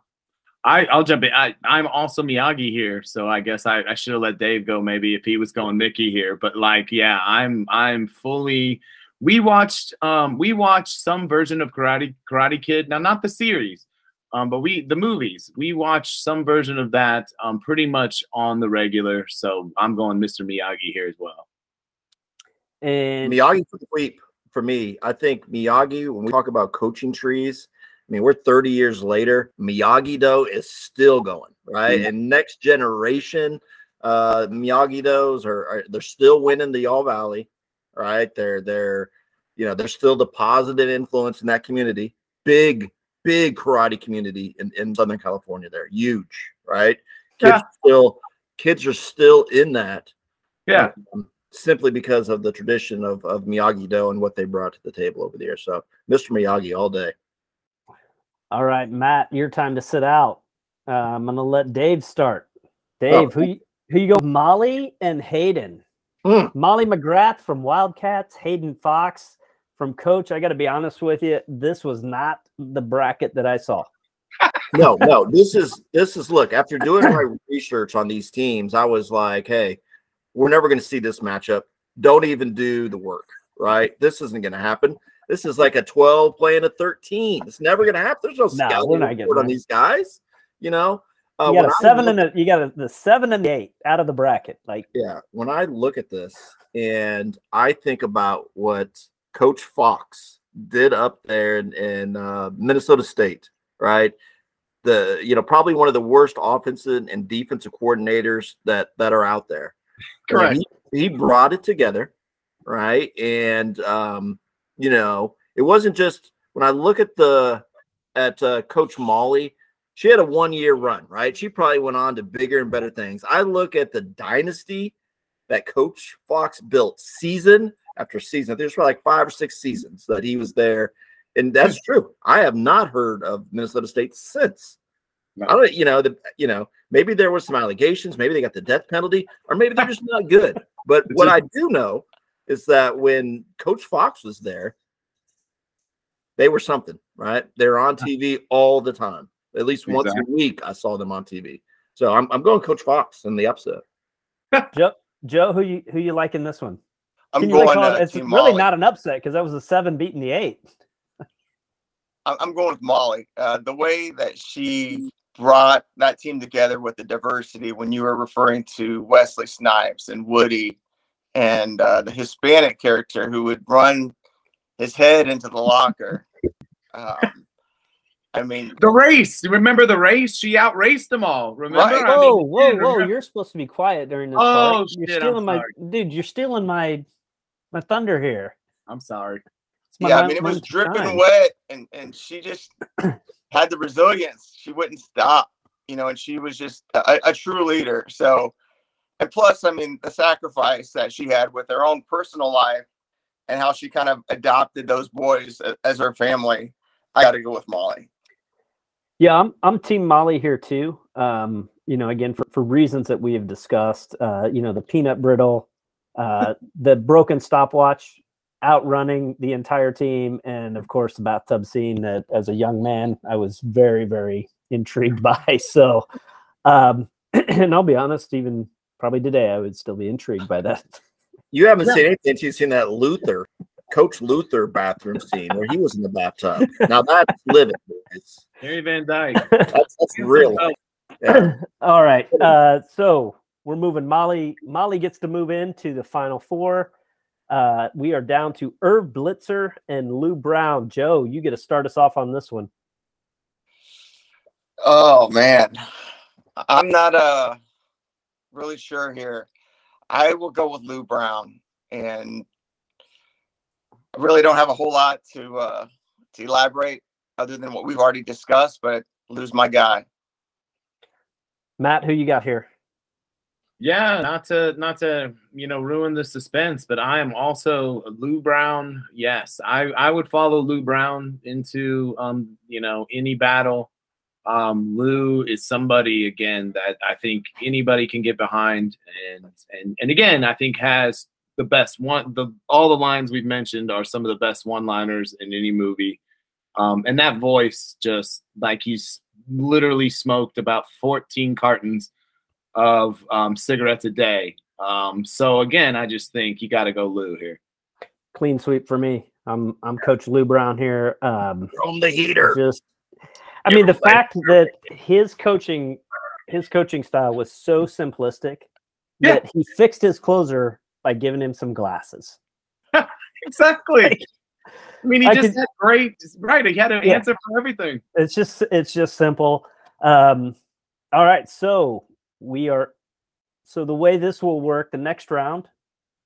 I, I'll jump in. I, I'm also Miyagi here, so I guess I, I should have let Dave go maybe if he was going Mickey here. But like, yeah, I'm I'm fully. We watched um we watched some version of Karate Karate Kid. Now, not the series, um, but we the movies. We watched some version of that um pretty much on the regular. So I'm going Mr. Miyagi here as well. And Miyagi for the sweep for me. I think Miyagi, when we talk about coaching trees, I mean, we're 30 years later. Miyagi Do is still going, right? Mhm. And next generation, uh, Miyagi Do's are, are they're still winning the All Valley, right? They're they're you know they're still the positive influence in that community. Big big karate community in, in Southern California. They're huge, right? Kids Yeah. still kids are still in that Yeah. um, simply because of the tradition of, of Miyagi Do and what they brought to the table over there. So, Mr. Miyagi all day. all right, Matt, your time to sit out. Uh, I'm gonna let Dave start. Dave, who you, who you go? Molly and Hayden. Hmm. Molly McGrath from Wildcats, Hayden Fox from Coach. I got to be honest with you, this was not the bracket that I saw. *laughs* No, no, this is this is look. After doing my research on these teams, I was like, hey, we're never going to see this matchup. Don't even do the work, right? This isn't going to happen. This is like a 12 playing a 13. It's never going to happen. There's no No, scouting we're not getting report on these guys. You know, uh, You got a seven look- and a, you got a, the seven and the eight out of the bracket. Like, yeah when i look at this and i think about what coach fox did up there in, in uh, minnesota state right the you know probably one of the worst offensive and defensive coordinators that that are out there Correct. he, he brought it together right? And um you know it wasn't just when i look at the at uh, coach molly she had a one year run right? She probably went on to bigger and better things. I look at the dynasty that coach fox built season after season. There's probably like five or six seasons that he was there and that's true. I have not heard of minnesota state since No. i don't you know the you know maybe there was some allegations maybe they got the death penalty or maybe they're just not good *laughs* but what I do know is that when coach fox was there they were something right they're on tv all the time at least once Exactly. a week i saw them on tv so i'm, I'm going coach fox in the upset *laughs* Joe, Joe, who you who you like in this one? I'm Can you really going. call Uh, it- it's Team really Molly. not an upset because that was a seven beating the eight. I'm I'm going with Molly. Uh, the way that she brought that team together with the diversity when you were referring to Wesley Snipes and Woody and uh, the Hispanic character who would run his head into the locker. Um, I mean, The race. You Remember the race? She outraced them all. Remember? Right. I Whoa, mean, whoa, yeah, whoa! remember- You're supposed to be quiet during this. Oh, part. You're shit, stealing my dude. You're stealing my my thunder here. I'm sorry. My yeah, I mean, it was dripping shine. wet, and and she just *clears throat* had the resilience. She wouldn't stop, you know, and she was just a, a true leader. So, and plus, I mean, the sacrifice that she had with her own personal life and how she kind of adopted those boys as her family. I got to go with Molly. Yeah, I'm I'm Team Molly here too. Um, you know, again for, for reasons that we have discussed. Uh, you know, the peanut brittle, uh, the broken stopwatch, outrunning the entire team, and of course the bathtub scene that as a young man I was very very intrigued *laughs* by. So, um, *clears throat* and I'll be honest, even probably today I would still be intrigued by that. You haven't seen anything until you've seen that Luther, Coach Luther bathroom scene where he was in the bathtub. *laughs* Now that's living. It's, Harry Van Dyke. *laughs* that's, that's real. Yeah. *clears throat* All right. Uh, so we're moving. Molly. Molly gets to move into the final four. Uh, we are down to Irv Blitzer and Lou Brown. Joe, you get to start us off on this one. Oh man, I'm not uh really sure here. I will go with Lou Brown, and I really don't have a whole lot to uh to elaborate other than what we've already discussed. But Lou's my guy. Matt, who you got here? Yeah, not to not to you know ruin the suspense, but I am also Lou Brown. Yes, I I would follow Lou Brown into um you know any battle. Um, Lou is somebody again that I think anybody can get behind, and and and again, I think has the best one. The all the lines we've mentioned are some of the best one-liners in any movie, um, and that voice just like he's literally smoked about 14 cartons of um, cigarettes a day. Um, so again, I just think you got to go Lou here. Clean sweep for me. I'm I'm Coach Lou Brown here. Um, From the heater. just I mean the fact that his coaching his coaching style was so simplistic Yeah. that he fixed his closer by giving him some glasses. *laughs* Exactly. I mean, he I just could- had great, right? He had an Yeah. answer for everything. It's just it's just simple. Um, all right, so we are so the way this will work the next round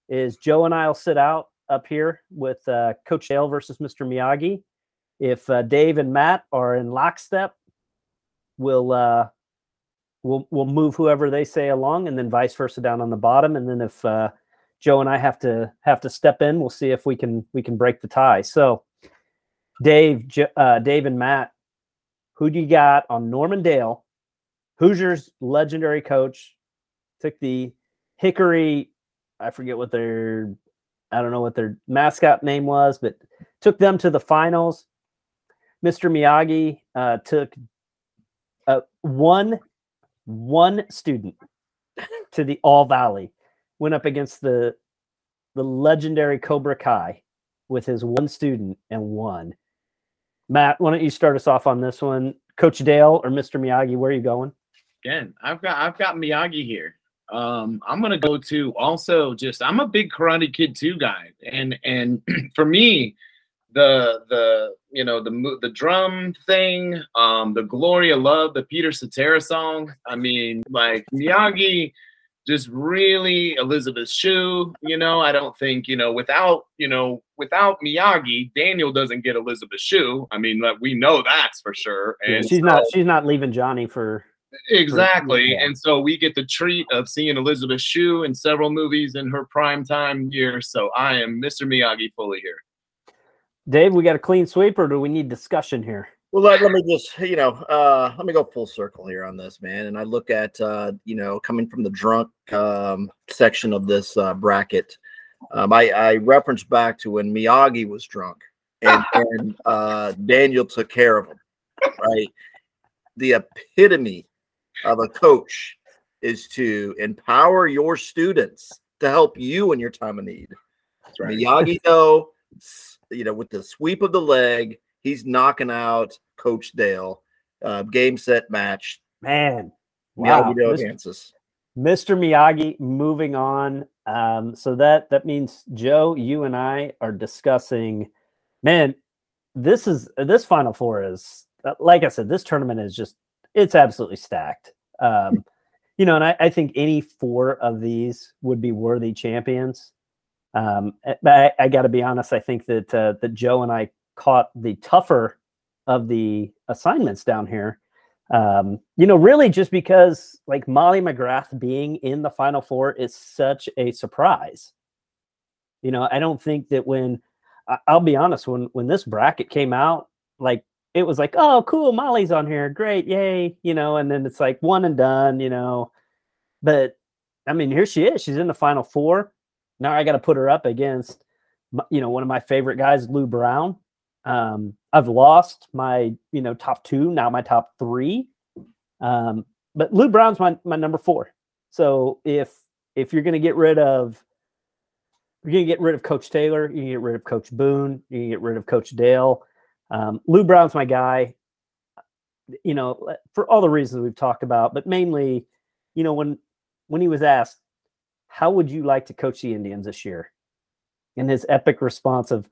is Joe and I'll sit out up here with uh, Coach Dale versus Mr. Miyagi. If uh, Dave and Matt are in lockstep, we'll uh, we'll we'll move whoever they say along, and then vice versa down on the bottom. And then if uh, Joe and I have to have to step in, we'll see if we can we can break the tie. So, Dave, uh, Dave and Matt, who do you got on Norman Dale, Hoosiers legendary coach? Took the Hickory, I forget what their, I don't know what their mascot name was, but took them to the finals. Mr. Miyagi uh, took uh, one one student to the All Valley, went up against the the legendary Cobra Kai with his one student and won. Matt, why don't you start us off on this one? Coach Dale or Mr. Miyagi, where are you going? Again, I've got I've got Miyagi here. Um, I'm gonna go to also just I'm a big Karate Kid 2 guy, and and *clears throat* for me, the the you know the the drum thing, um, the Glory of Love, the Peter Cetera song. I mean, like Miyagi, just really Elizabeth Shue. You know, I don't think you know without you know without Miyagi, Daniel doesn't get Elizabeth Shue. I mean, like, we know that's for sure. And she's so- not she's not leaving Johnny for Exactly. yeah. And so we get the treat of seeing Elizabeth Shue in several movies in her prime time year. So I am Mr. Miyagi fully here. Dave. We got a clean sweep, or do we need discussion here? Well, let, let me just, you know, uh, let me go full circle here on this, man. And I look at, uh, you know, coming from the drunk um, section of this uh, bracket, um, I, I reference back to when Miyagi was drunk and, *laughs* and uh, Daniel took care of him, right? The epitome of a coach is to empower your students to help you in your time of need. Miyagi, though, you know, with the sweep of the leg, he's knocking out Coach Dale. Uh, game, set, match. Man, wow, Miyagi Dale Mr. Kansas. Mr. Miyagi. Moving on. Um, so that that means Joe, you and I are discussing. Man, this is this Final Four is uh, like I said. This tournament is just it's absolutely stacked. Um, *laughs* you know, and I, I think any four of these would be worthy champions. Um, eh, but I, I got to be honest. I think that uh, that Joe and I caught the tougher of the assignments down here. Um, you know, really just because like Molly McGrath being in the Final Four is such a surprise. You know, I don't think that when I'll be honest, when when this bracket came out, like it was like, oh, cool, Molly's on here, great, yay, you know, and then it's like one and done, you know. But I mean, here she is. She's in the Final Four. Now I got to put her up against, you know, one of my favorite guys, Lou Brown. Um, I've lost my, you know, top two, now my top three. Um, but Lou Brown's my, my number four. So if if you're gonna get rid of you're gonna get rid of Coach Taylor, you can get rid of Coach Boone, you can get rid of Coach Dale. Um, Lou Brown's my guy. You know, for all the reasons we've talked about, but mainly, you know, when when he was asked, "How would you like to coach the Indians this year?" and his epic response of,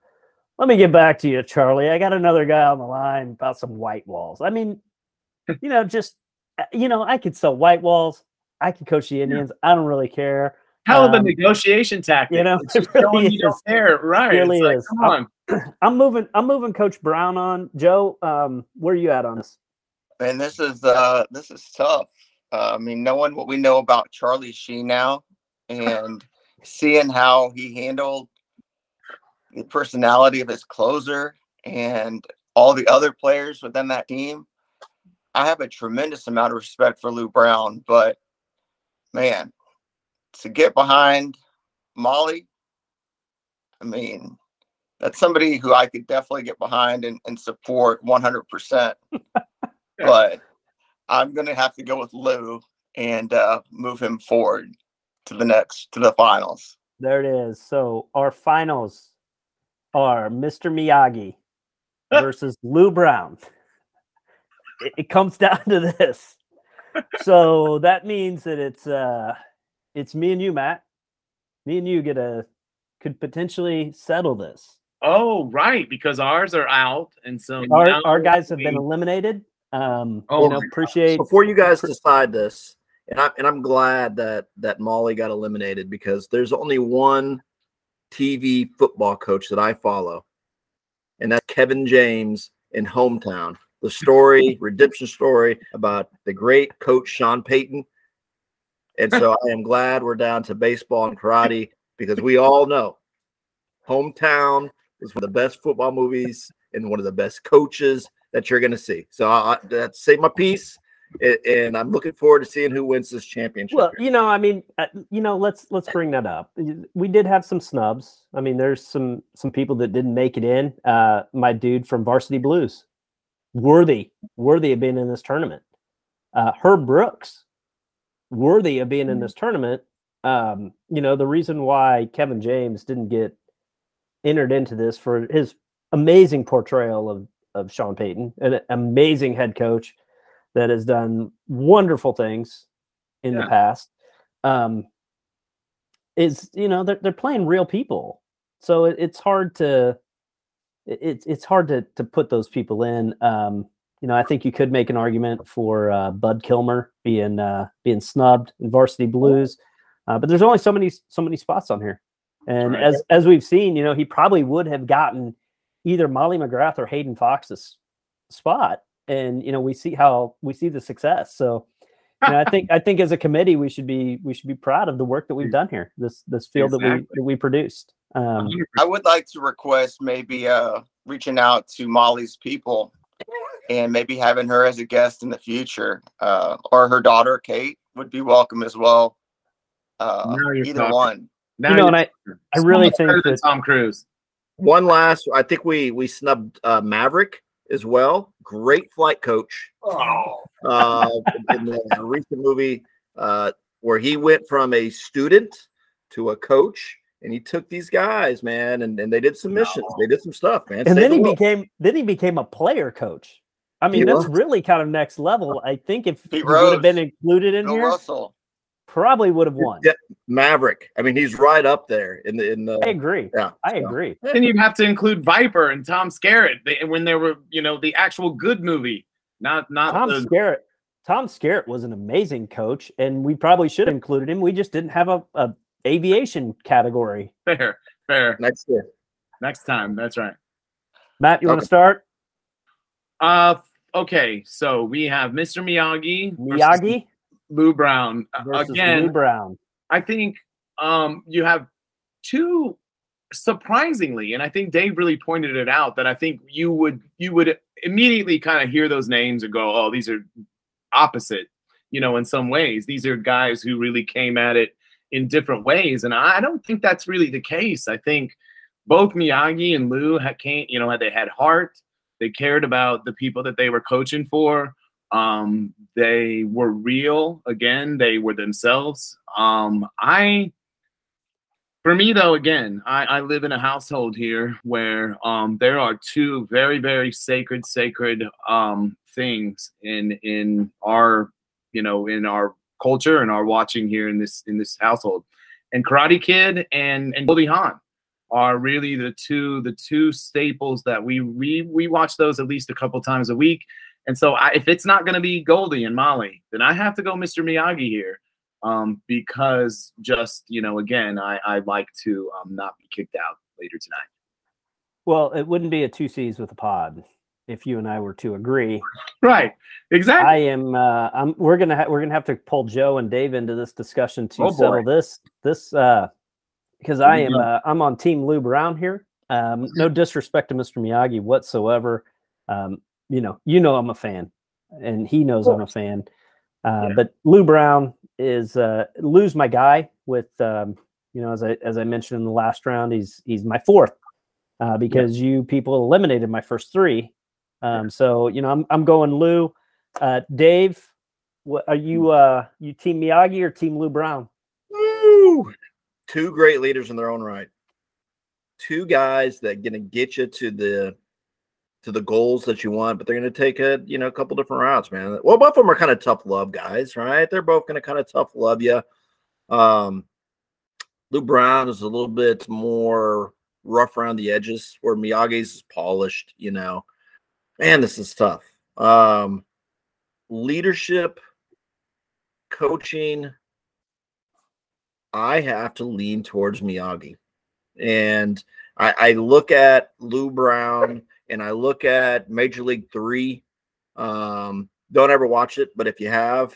"Let me get back to you, Charlie. I got another guy on the line about some white walls." I mean, *laughs* you know, just uh, you know, I could sell white walls. I could coach the Indians. I don't really care. Hell of a Um, negotiation tactic. you know, It's *laughs* it really showing you don't is. care. Right. really It's like, is. Come on. *clears throat* I'm moving. I'm moving Coach Brown on. Joe, um, where are you at on this? And this is uh this is tough. Uh, I mean, knowing what we know about Charlie Sheen now, and seeing how he handled the personality of his closer and all the other players within that team, I have a tremendous amount of respect for Lou Brown, but man, to get behind Molly, I mean, that's somebody who I could definitely get behind and, and support 100%. *laughs* but I'm going to have to go with Lou and uh, move him forward to the next, to the finals. There it is. So our finals are Mr. Miyagi *laughs* versus Lou Brown. It, it comes *laughs* down to this. So that means that it's uh it's me and you, Matt. Me and you get a could potentially settle this. Oh, right, because ours are out, and so Our our guys have been eliminated. Um, Oh you know, appreciate Before you guys decide this, and I and I'm glad that that Molly got eliminated because there's only one TV football coach that I follow, and that's Kevin James in hometown. The story, redemption story about the great coach Sean Payton. And so I am glad we're down to baseball and karate because we all know hometown is one of the best football movies and one of the best coaches that you're going to see. So I, I that's say my piece, and I'm looking forward to seeing who wins this championship. Well, you know, I mean, uh, you know, let's let's bring that up. We did have some snubs. I mean, there's some some people that didn't make it in. Uh, my dude from Varsity Blues, worthy, worthy of being in this tournament. Uh, Herb Brooks, worthy of being in this tournament. Um, you know, the reason why Kevin James didn't get entered into this for his amazing portrayal of of Sean Payton, an amazing head coach that has done wonderful things in the past. Um, is you know they're they're playing real people, so it, it's hard to it- it's it's hard to to put those people in. Um, you know, I think you could make an argument for uh, Bud Kilmer being uh, being snubbed in Varsity Blues, uh, but there's only so many so many spots on here, and Right. as as we've seen, you know, he probably would have gotten either Molly McGrath or Hayden Fox's spot, and you know, we see how we see the success. So, you know, I think I think as a committee, we should be we should be proud of the work that we've done here. This this field that we that we produced. Um, I would like to request maybe uh, reaching out to Molly's people and maybe having her as a guest in the future, uh, or her daughter Kate would be welcome as well. Uh, Now you're either talking. one. Now you know, and I I really think that Tom Cruise. One last, I think we we snubbed uh, Maverick as well. Great flight coach. Oh, uh, in the recent movie uh, where he went from a student to a coach and he took these guys, man, and, and they did some missions. They did some stuff, man. and Saved then the he world. became then he became a player coach. I mean, He that's was. really kind of next level. I think if Pete he would have been included in Bill here, Russell. probably would have won. Yeah, Maverick. I mean, he's right up there in the in the I agree. yeah. I so. agree. then you have to include Viper and Tom Skerritt they, when they were, you know, the actual good movie, not not Tom the Skerritt. Tom Skerritt was an amazing coach, and we probably should have included him. We just didn't have a, a aviation category. fair, fair. Next year. Next time, that's right. Matt, you want to start? Uh, okay, so we have Mr. Miyagi, Miyagi Lou Brown Uh, versus again. Lou Brown. I think um, you have two surprisingly, and I think Dave really pointed it out that I think you would you would immediately kind of hear those names and go, "Oh, these are opposite." You know, in some ways, these are guys who really came at it in different ways, and I don't think that's really the case. I think both Miyagi and Lou had came, you know, they had heart. They cared about the people that they were coaching for. Um, they were real. Again, they were themselves. Um, I, for me though, again, I, I live in a household here where um, there are two very, very sacred, sacred um, things in in our, you know, in our culture and are watching here in this in this household, and Karate Kid and and Goldie Hawn are really the two the two staples that we we we watch those at least a couple times a week. And so I, if it's not going to be Goldie and Molly, then I have to go Mr. Miyagi here um, because just, you know, again, I, I like to um, not be kicked out later tonight. Well, it wouldn't be a two C's with a pod if you and I were to agree. Right. Exactly. I am. Uh, I'm. We're gonna. Ha- we're gonna have to pull Joe and Dave into this discussion to Oh, boy. settle this. This uh, because I am. Uh, I'm on Team Lou Brown here. Um, no disrespect to Mr. Miyagi whatsoever. Um, you know. You know I'm a fan. and he knows I'm a fan. Uh, yeah. But Lou Brown is uh, Lou's my guy. With um, you know, as I as I mentioned in the last round, he's he's my fourth uh, because yeah. you people eliminated my first three. Um, so you know, I'm I'm going Lou. Uh, Dave, what are you? Uh, you team Miyagi or team Lou Brown? Woo! Two great leaders in their own right. Two guys that gonna get you to the to the goals that you want, but they're going to take a you know a couple different routes, man. Well, both of them are kind of tough love guys, right? They're both going to kind of tough love you. Um, Lou Brown is a little bit more rough around the edges, where Miyagi's is polished. You know, man, this is tough. Um, leadership, coaching. I have to lean towards Miyagi, and I, I look at Lou Brown and I look at Major League Three. Um, don't ever watch it, but if you have,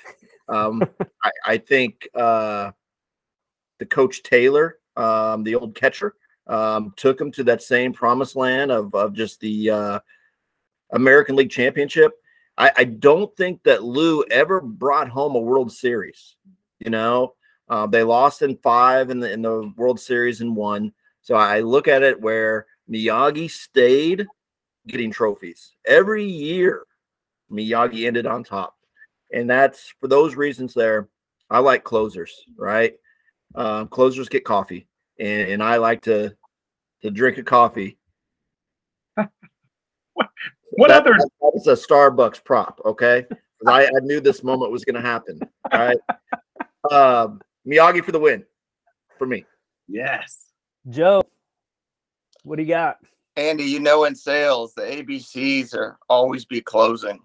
um, *laughs* I, I, think uh, the coach Taylor, um, the old catcher, um, took him to that same promised land of, of just the uh, American League Championship. I, I, don't think that Lou ever brought home a World Series. You know, uh, they lost in five in the in the World Series and one. So I look at it where Miyagi stayed getting trophies. Every year, Miyagi ended on top. And that's for those reasons there. I like closers, right? Uh, closers get coffee, and, and I like to to drink a coffee. *laughs* what, what that, other? That was a Starbucks prop, okay? I, I knew this moment was going to happen. All right, um, Miyagi for the win, for me. Yes, Joe. What do you got? Andy, you know, in sales, the ABCs are always be closing,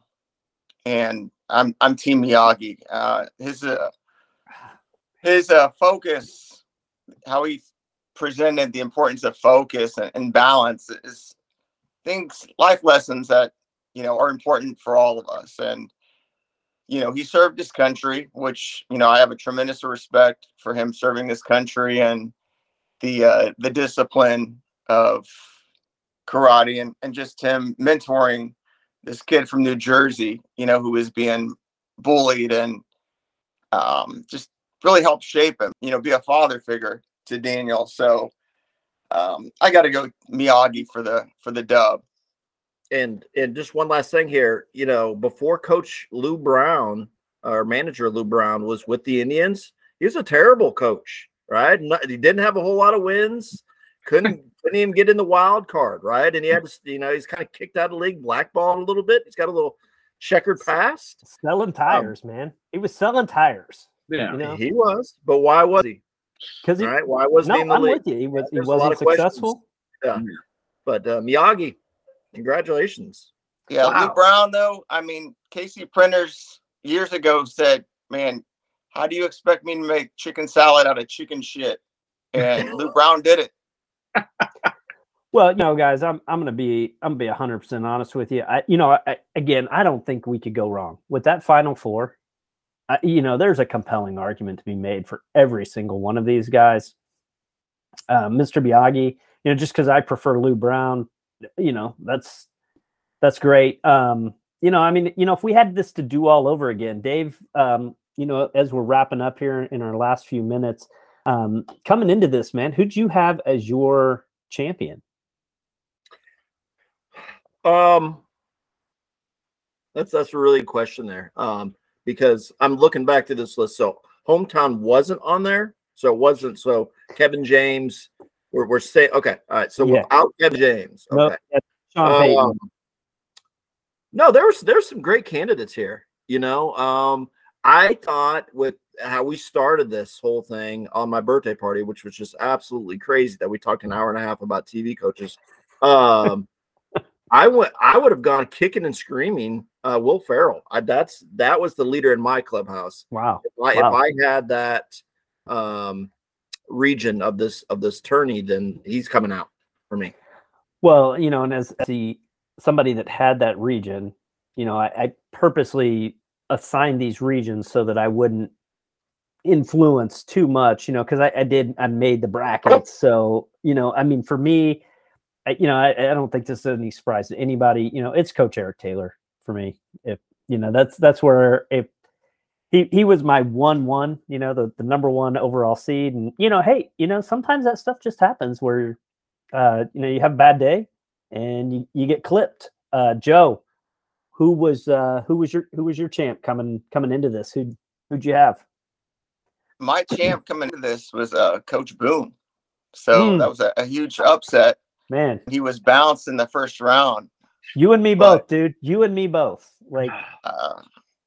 and I'm I'm Team Miyagi. Uh, his uh, his uh, focus, how he presented the importance of focus and, and balance is things, life lessons that you know are important for all of us. And you know, he served his country, which you know I have a tremendous respect for him serving this country and the uh, the discipline of karate and, and just him mentoring this kid from New Jersey, you know, who was being bullied and um, just really helped shape him, you know, be a father figure to Daniel. So um, I got to go Miyagi for the for the dub. And and just one last thing here, you know, before Coach Lou Brown or manager Lou Brown was with the Indians, he was a terrible coach, right? he didn't have a whole lot of wins couldn't *laughs* couldn't even get in the wild card, right? And he had, you know, he's kind of kicked out of the league, blackballed a little bit. He's got a little checkered past. Selling tires, um, man. He was selling tires. Yeah, you know? he was. But why was he? Because he, right? Why wasn't no, he in the I'm league? with you. He was. He wasn't successful. Yeah. But uh, Miyagi, congratulations. Yeah, wow. Lou Brown though. I mean, Casey Printers years ago said, "Man, how do you expect me to make chicken salad out of chicken shit?" And *laughs* Lou Brown did it. *laughs* well, you know, guys, I'm I'm gonna be I'm gonna be hundred percent honest with you. I, you know, I, again, I don't think we could go wrong with that final four. You know, there's a compelling argument to be made for every single one of these guys. Uh, Mr. Miyagi, you know, just because I prefer Lou Brown, you know, that's that's great. Um, you know, I mean, you know, if we had this to do all over again, Dave, um, you know, as we're wrapping up here in our last few minutes, um, coming into this, man, who'd you have as your champion? Um, that's that's a really good question there. Um, because I'm looking back to this list. So hometown wasn't on there, so it wasn't. So Kevin James, we're we're saying okay. All right. So yeah. without Kevin James, okay. No, um, no, there's there's some great candidates here. You know, um, I thought with how we started this whole thing on my birthday party, which was just absolutely crazy that we talked an hour and a half about TV coaches. Um, *laughs* I went, I would have gone kicking and screaming. Uh, Will Ferrell. I, that's that was the leader in my clubhouse. Wow. If I, wow. if I had that um, region of this of this tourney, then he's coming out for me. Well, you know, and as the somebody that had that region, you know, I, I purposely assigned these regions so that I wouldn't influence too much, you know, because I, I, did I made the brackets. So, you know, I mean, for me, I, you know, I, I, don't think this is any surprise to anybody. You know, it's Coach Eric Taylor for me. If you know, that's that's where if he he was my one one, you know, the, the number one overall seed. And you know, hey, you know, sometimes that stuff just happens where uh, you know, you have a bad day and you, you get clipped. Uh Joe, who was uh who was your who was your champ coming coming into this? Who who'd you have? My champ coming into this was uh, Coach Boone. So Mm. that was a, a huge upset. Man, He was bounced in the first round. You and me But- both, dude. You and me both. Like *sighs* Uh,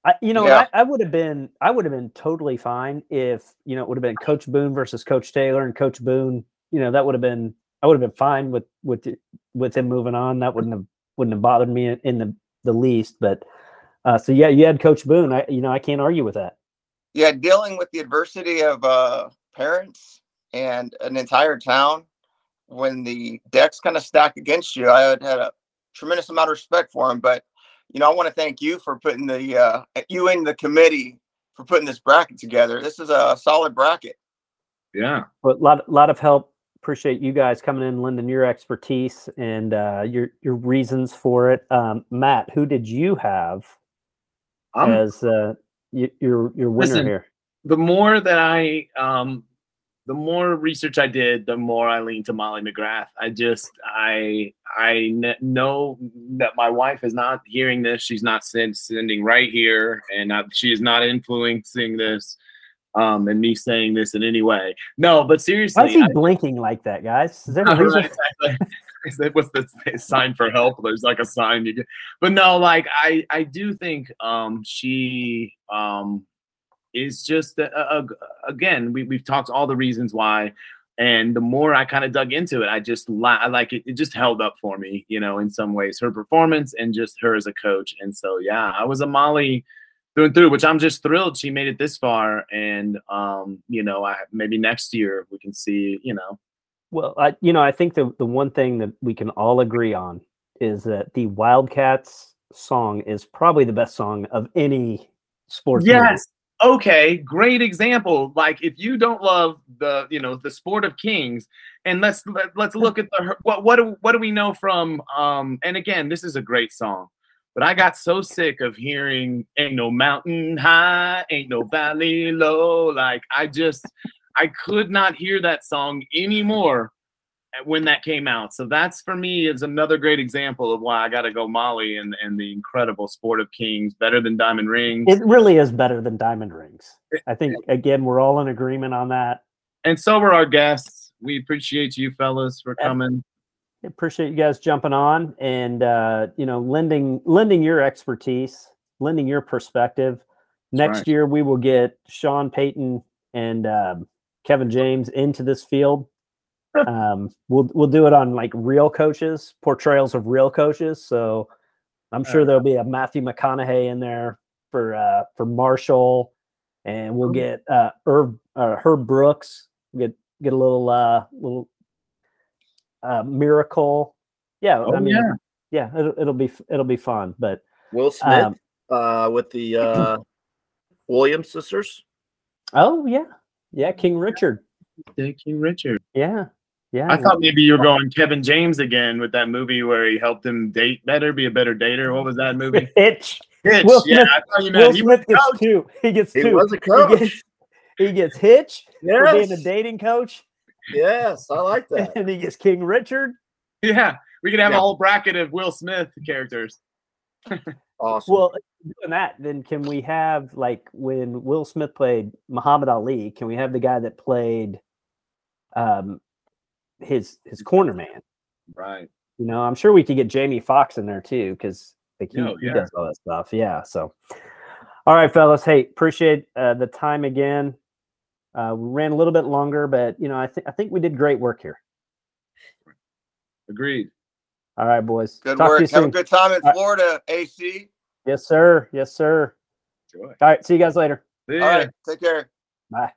I, you know, Yeah. I, I would have been, I would have been totally fine if you know it would have been Coach Boone versus Coach Taylor, and Coach Boone, you know, that would have been, I would have been fine with with with him moving on. That wouldn't have wouldn't have bothered me in, in the the least. But uh, so yeah, you had Coach Boone. I, you know, I can't argue with that. yeah, dealing with the adversity of uh, parents and an entire town when the decks kind of stack against you, I had, had a tremendous amount of respect for him. But you know, I want to thank you for putting the uh, you and the committee for putting this bracket together. This is a solid bracket. Yeah. But a lot, lot of help. Appreciate you guys coming in, lending your expertise and uh, your your reasons for it. Um, Matt, who did you have I'm, as uh, y- your your winner Listen, here? the more that I um the more research I did, the more I leaned to Molly McGrath. I just I I know that my wife is not hearing this. She's not send, sending right here, and uh, she is not influencing this. Um, and me saying this in any way. No, but seriously, Why is he I- blinking like that, guys? Is there a *laughs* reason? exactly. *laughs* Is that what's the sign for help? There's like a sign you get, but no, like I I do think um she um is just a, a, again we we've talked all the reasons why, and the more I kind of dug into it, I just li- I like it. It just held up for me, you know, in some ways, her performance and just her as a coach. And so yeah, I was a Molly through and through, which I'm just thrilled she made it this far. And um, you know, I maybe next year we can see, you know, Well, I you know I think the the one thing that we can all agree on is that the Wildcats song is probably the best song of any sports. Yes. Okay, great example. Like if you don't love the, you know, the sport of kings, and let's let, let's look at the what what do what do we know from um and again, this is a great song. But I got so sick of hearing ain't no mountain high, ain't no valley low. Like I just I could not hear that song anymore when that came out. So that's for me is another great example of why I got to go Molly and and the incredible Sport of Kings, better than Diamond Rings. It really is better than Diamond Rings. I think again we're all in agreement on that. and so are our guests. We appreciate you fellas for coming. Appreciate you guys jumping on and uh, you know lending lending your expertise, lending your perspective. Next right. year we will get Sean Payton and um, Kevin James into this field. Um, we'll we'll do it on like real coaches, portrayals of real coaches. So I'm sure there'll be a Matthew McConaughey in there for uh, for Marshall, and we'll get uh, Herb uh, Herb Brooks. Get get a little uh, little uh, miracle. Yeah, Oh, I mean, yeah. yeah, it'll, it'll be it'll be fun. But Will Smith um, uh, with the uh, *clears throat* Williams sisters. oh yeah, yeah, King Richard. Thank you, Richard. Yeah, yeah. I thought maybe you were going Kevin James again with that movie where he helped him date better, be a better dater. What was that movie? *laughs* Hitch. Hitch. Will yeah, Smith- I thought you Will meant he was Smith gets coach. two. He gets two. He two. was a He coach. gets, he gets Hitch for being a dating coach, yes, I like that. *laughs* and he gets King Richard. Yeah, we could have Yeah. a whole bracket of Will Smith characters. *laughs* Awesome. Well, doing that, then can we have like when Will Smith played Muhammad Ali? Can we have the guy that played um his his corner man? Right. You know, I'm sure we could get Jamie Foxx in there too, because like he, Oh, he yeah. does all that stuff. Yeah. So, all right, fellas. Hey, appreciate uh, the time again. Uh, we ran a little bit longer, but you know, I think I think we did great work here. Agreed. All right, boys. Good Talk to work. you Have a good time in right. Florida, AC. Yes, sir. Yes, sir. Joy. All right. See you guys later. See All ya. Take care. Bye.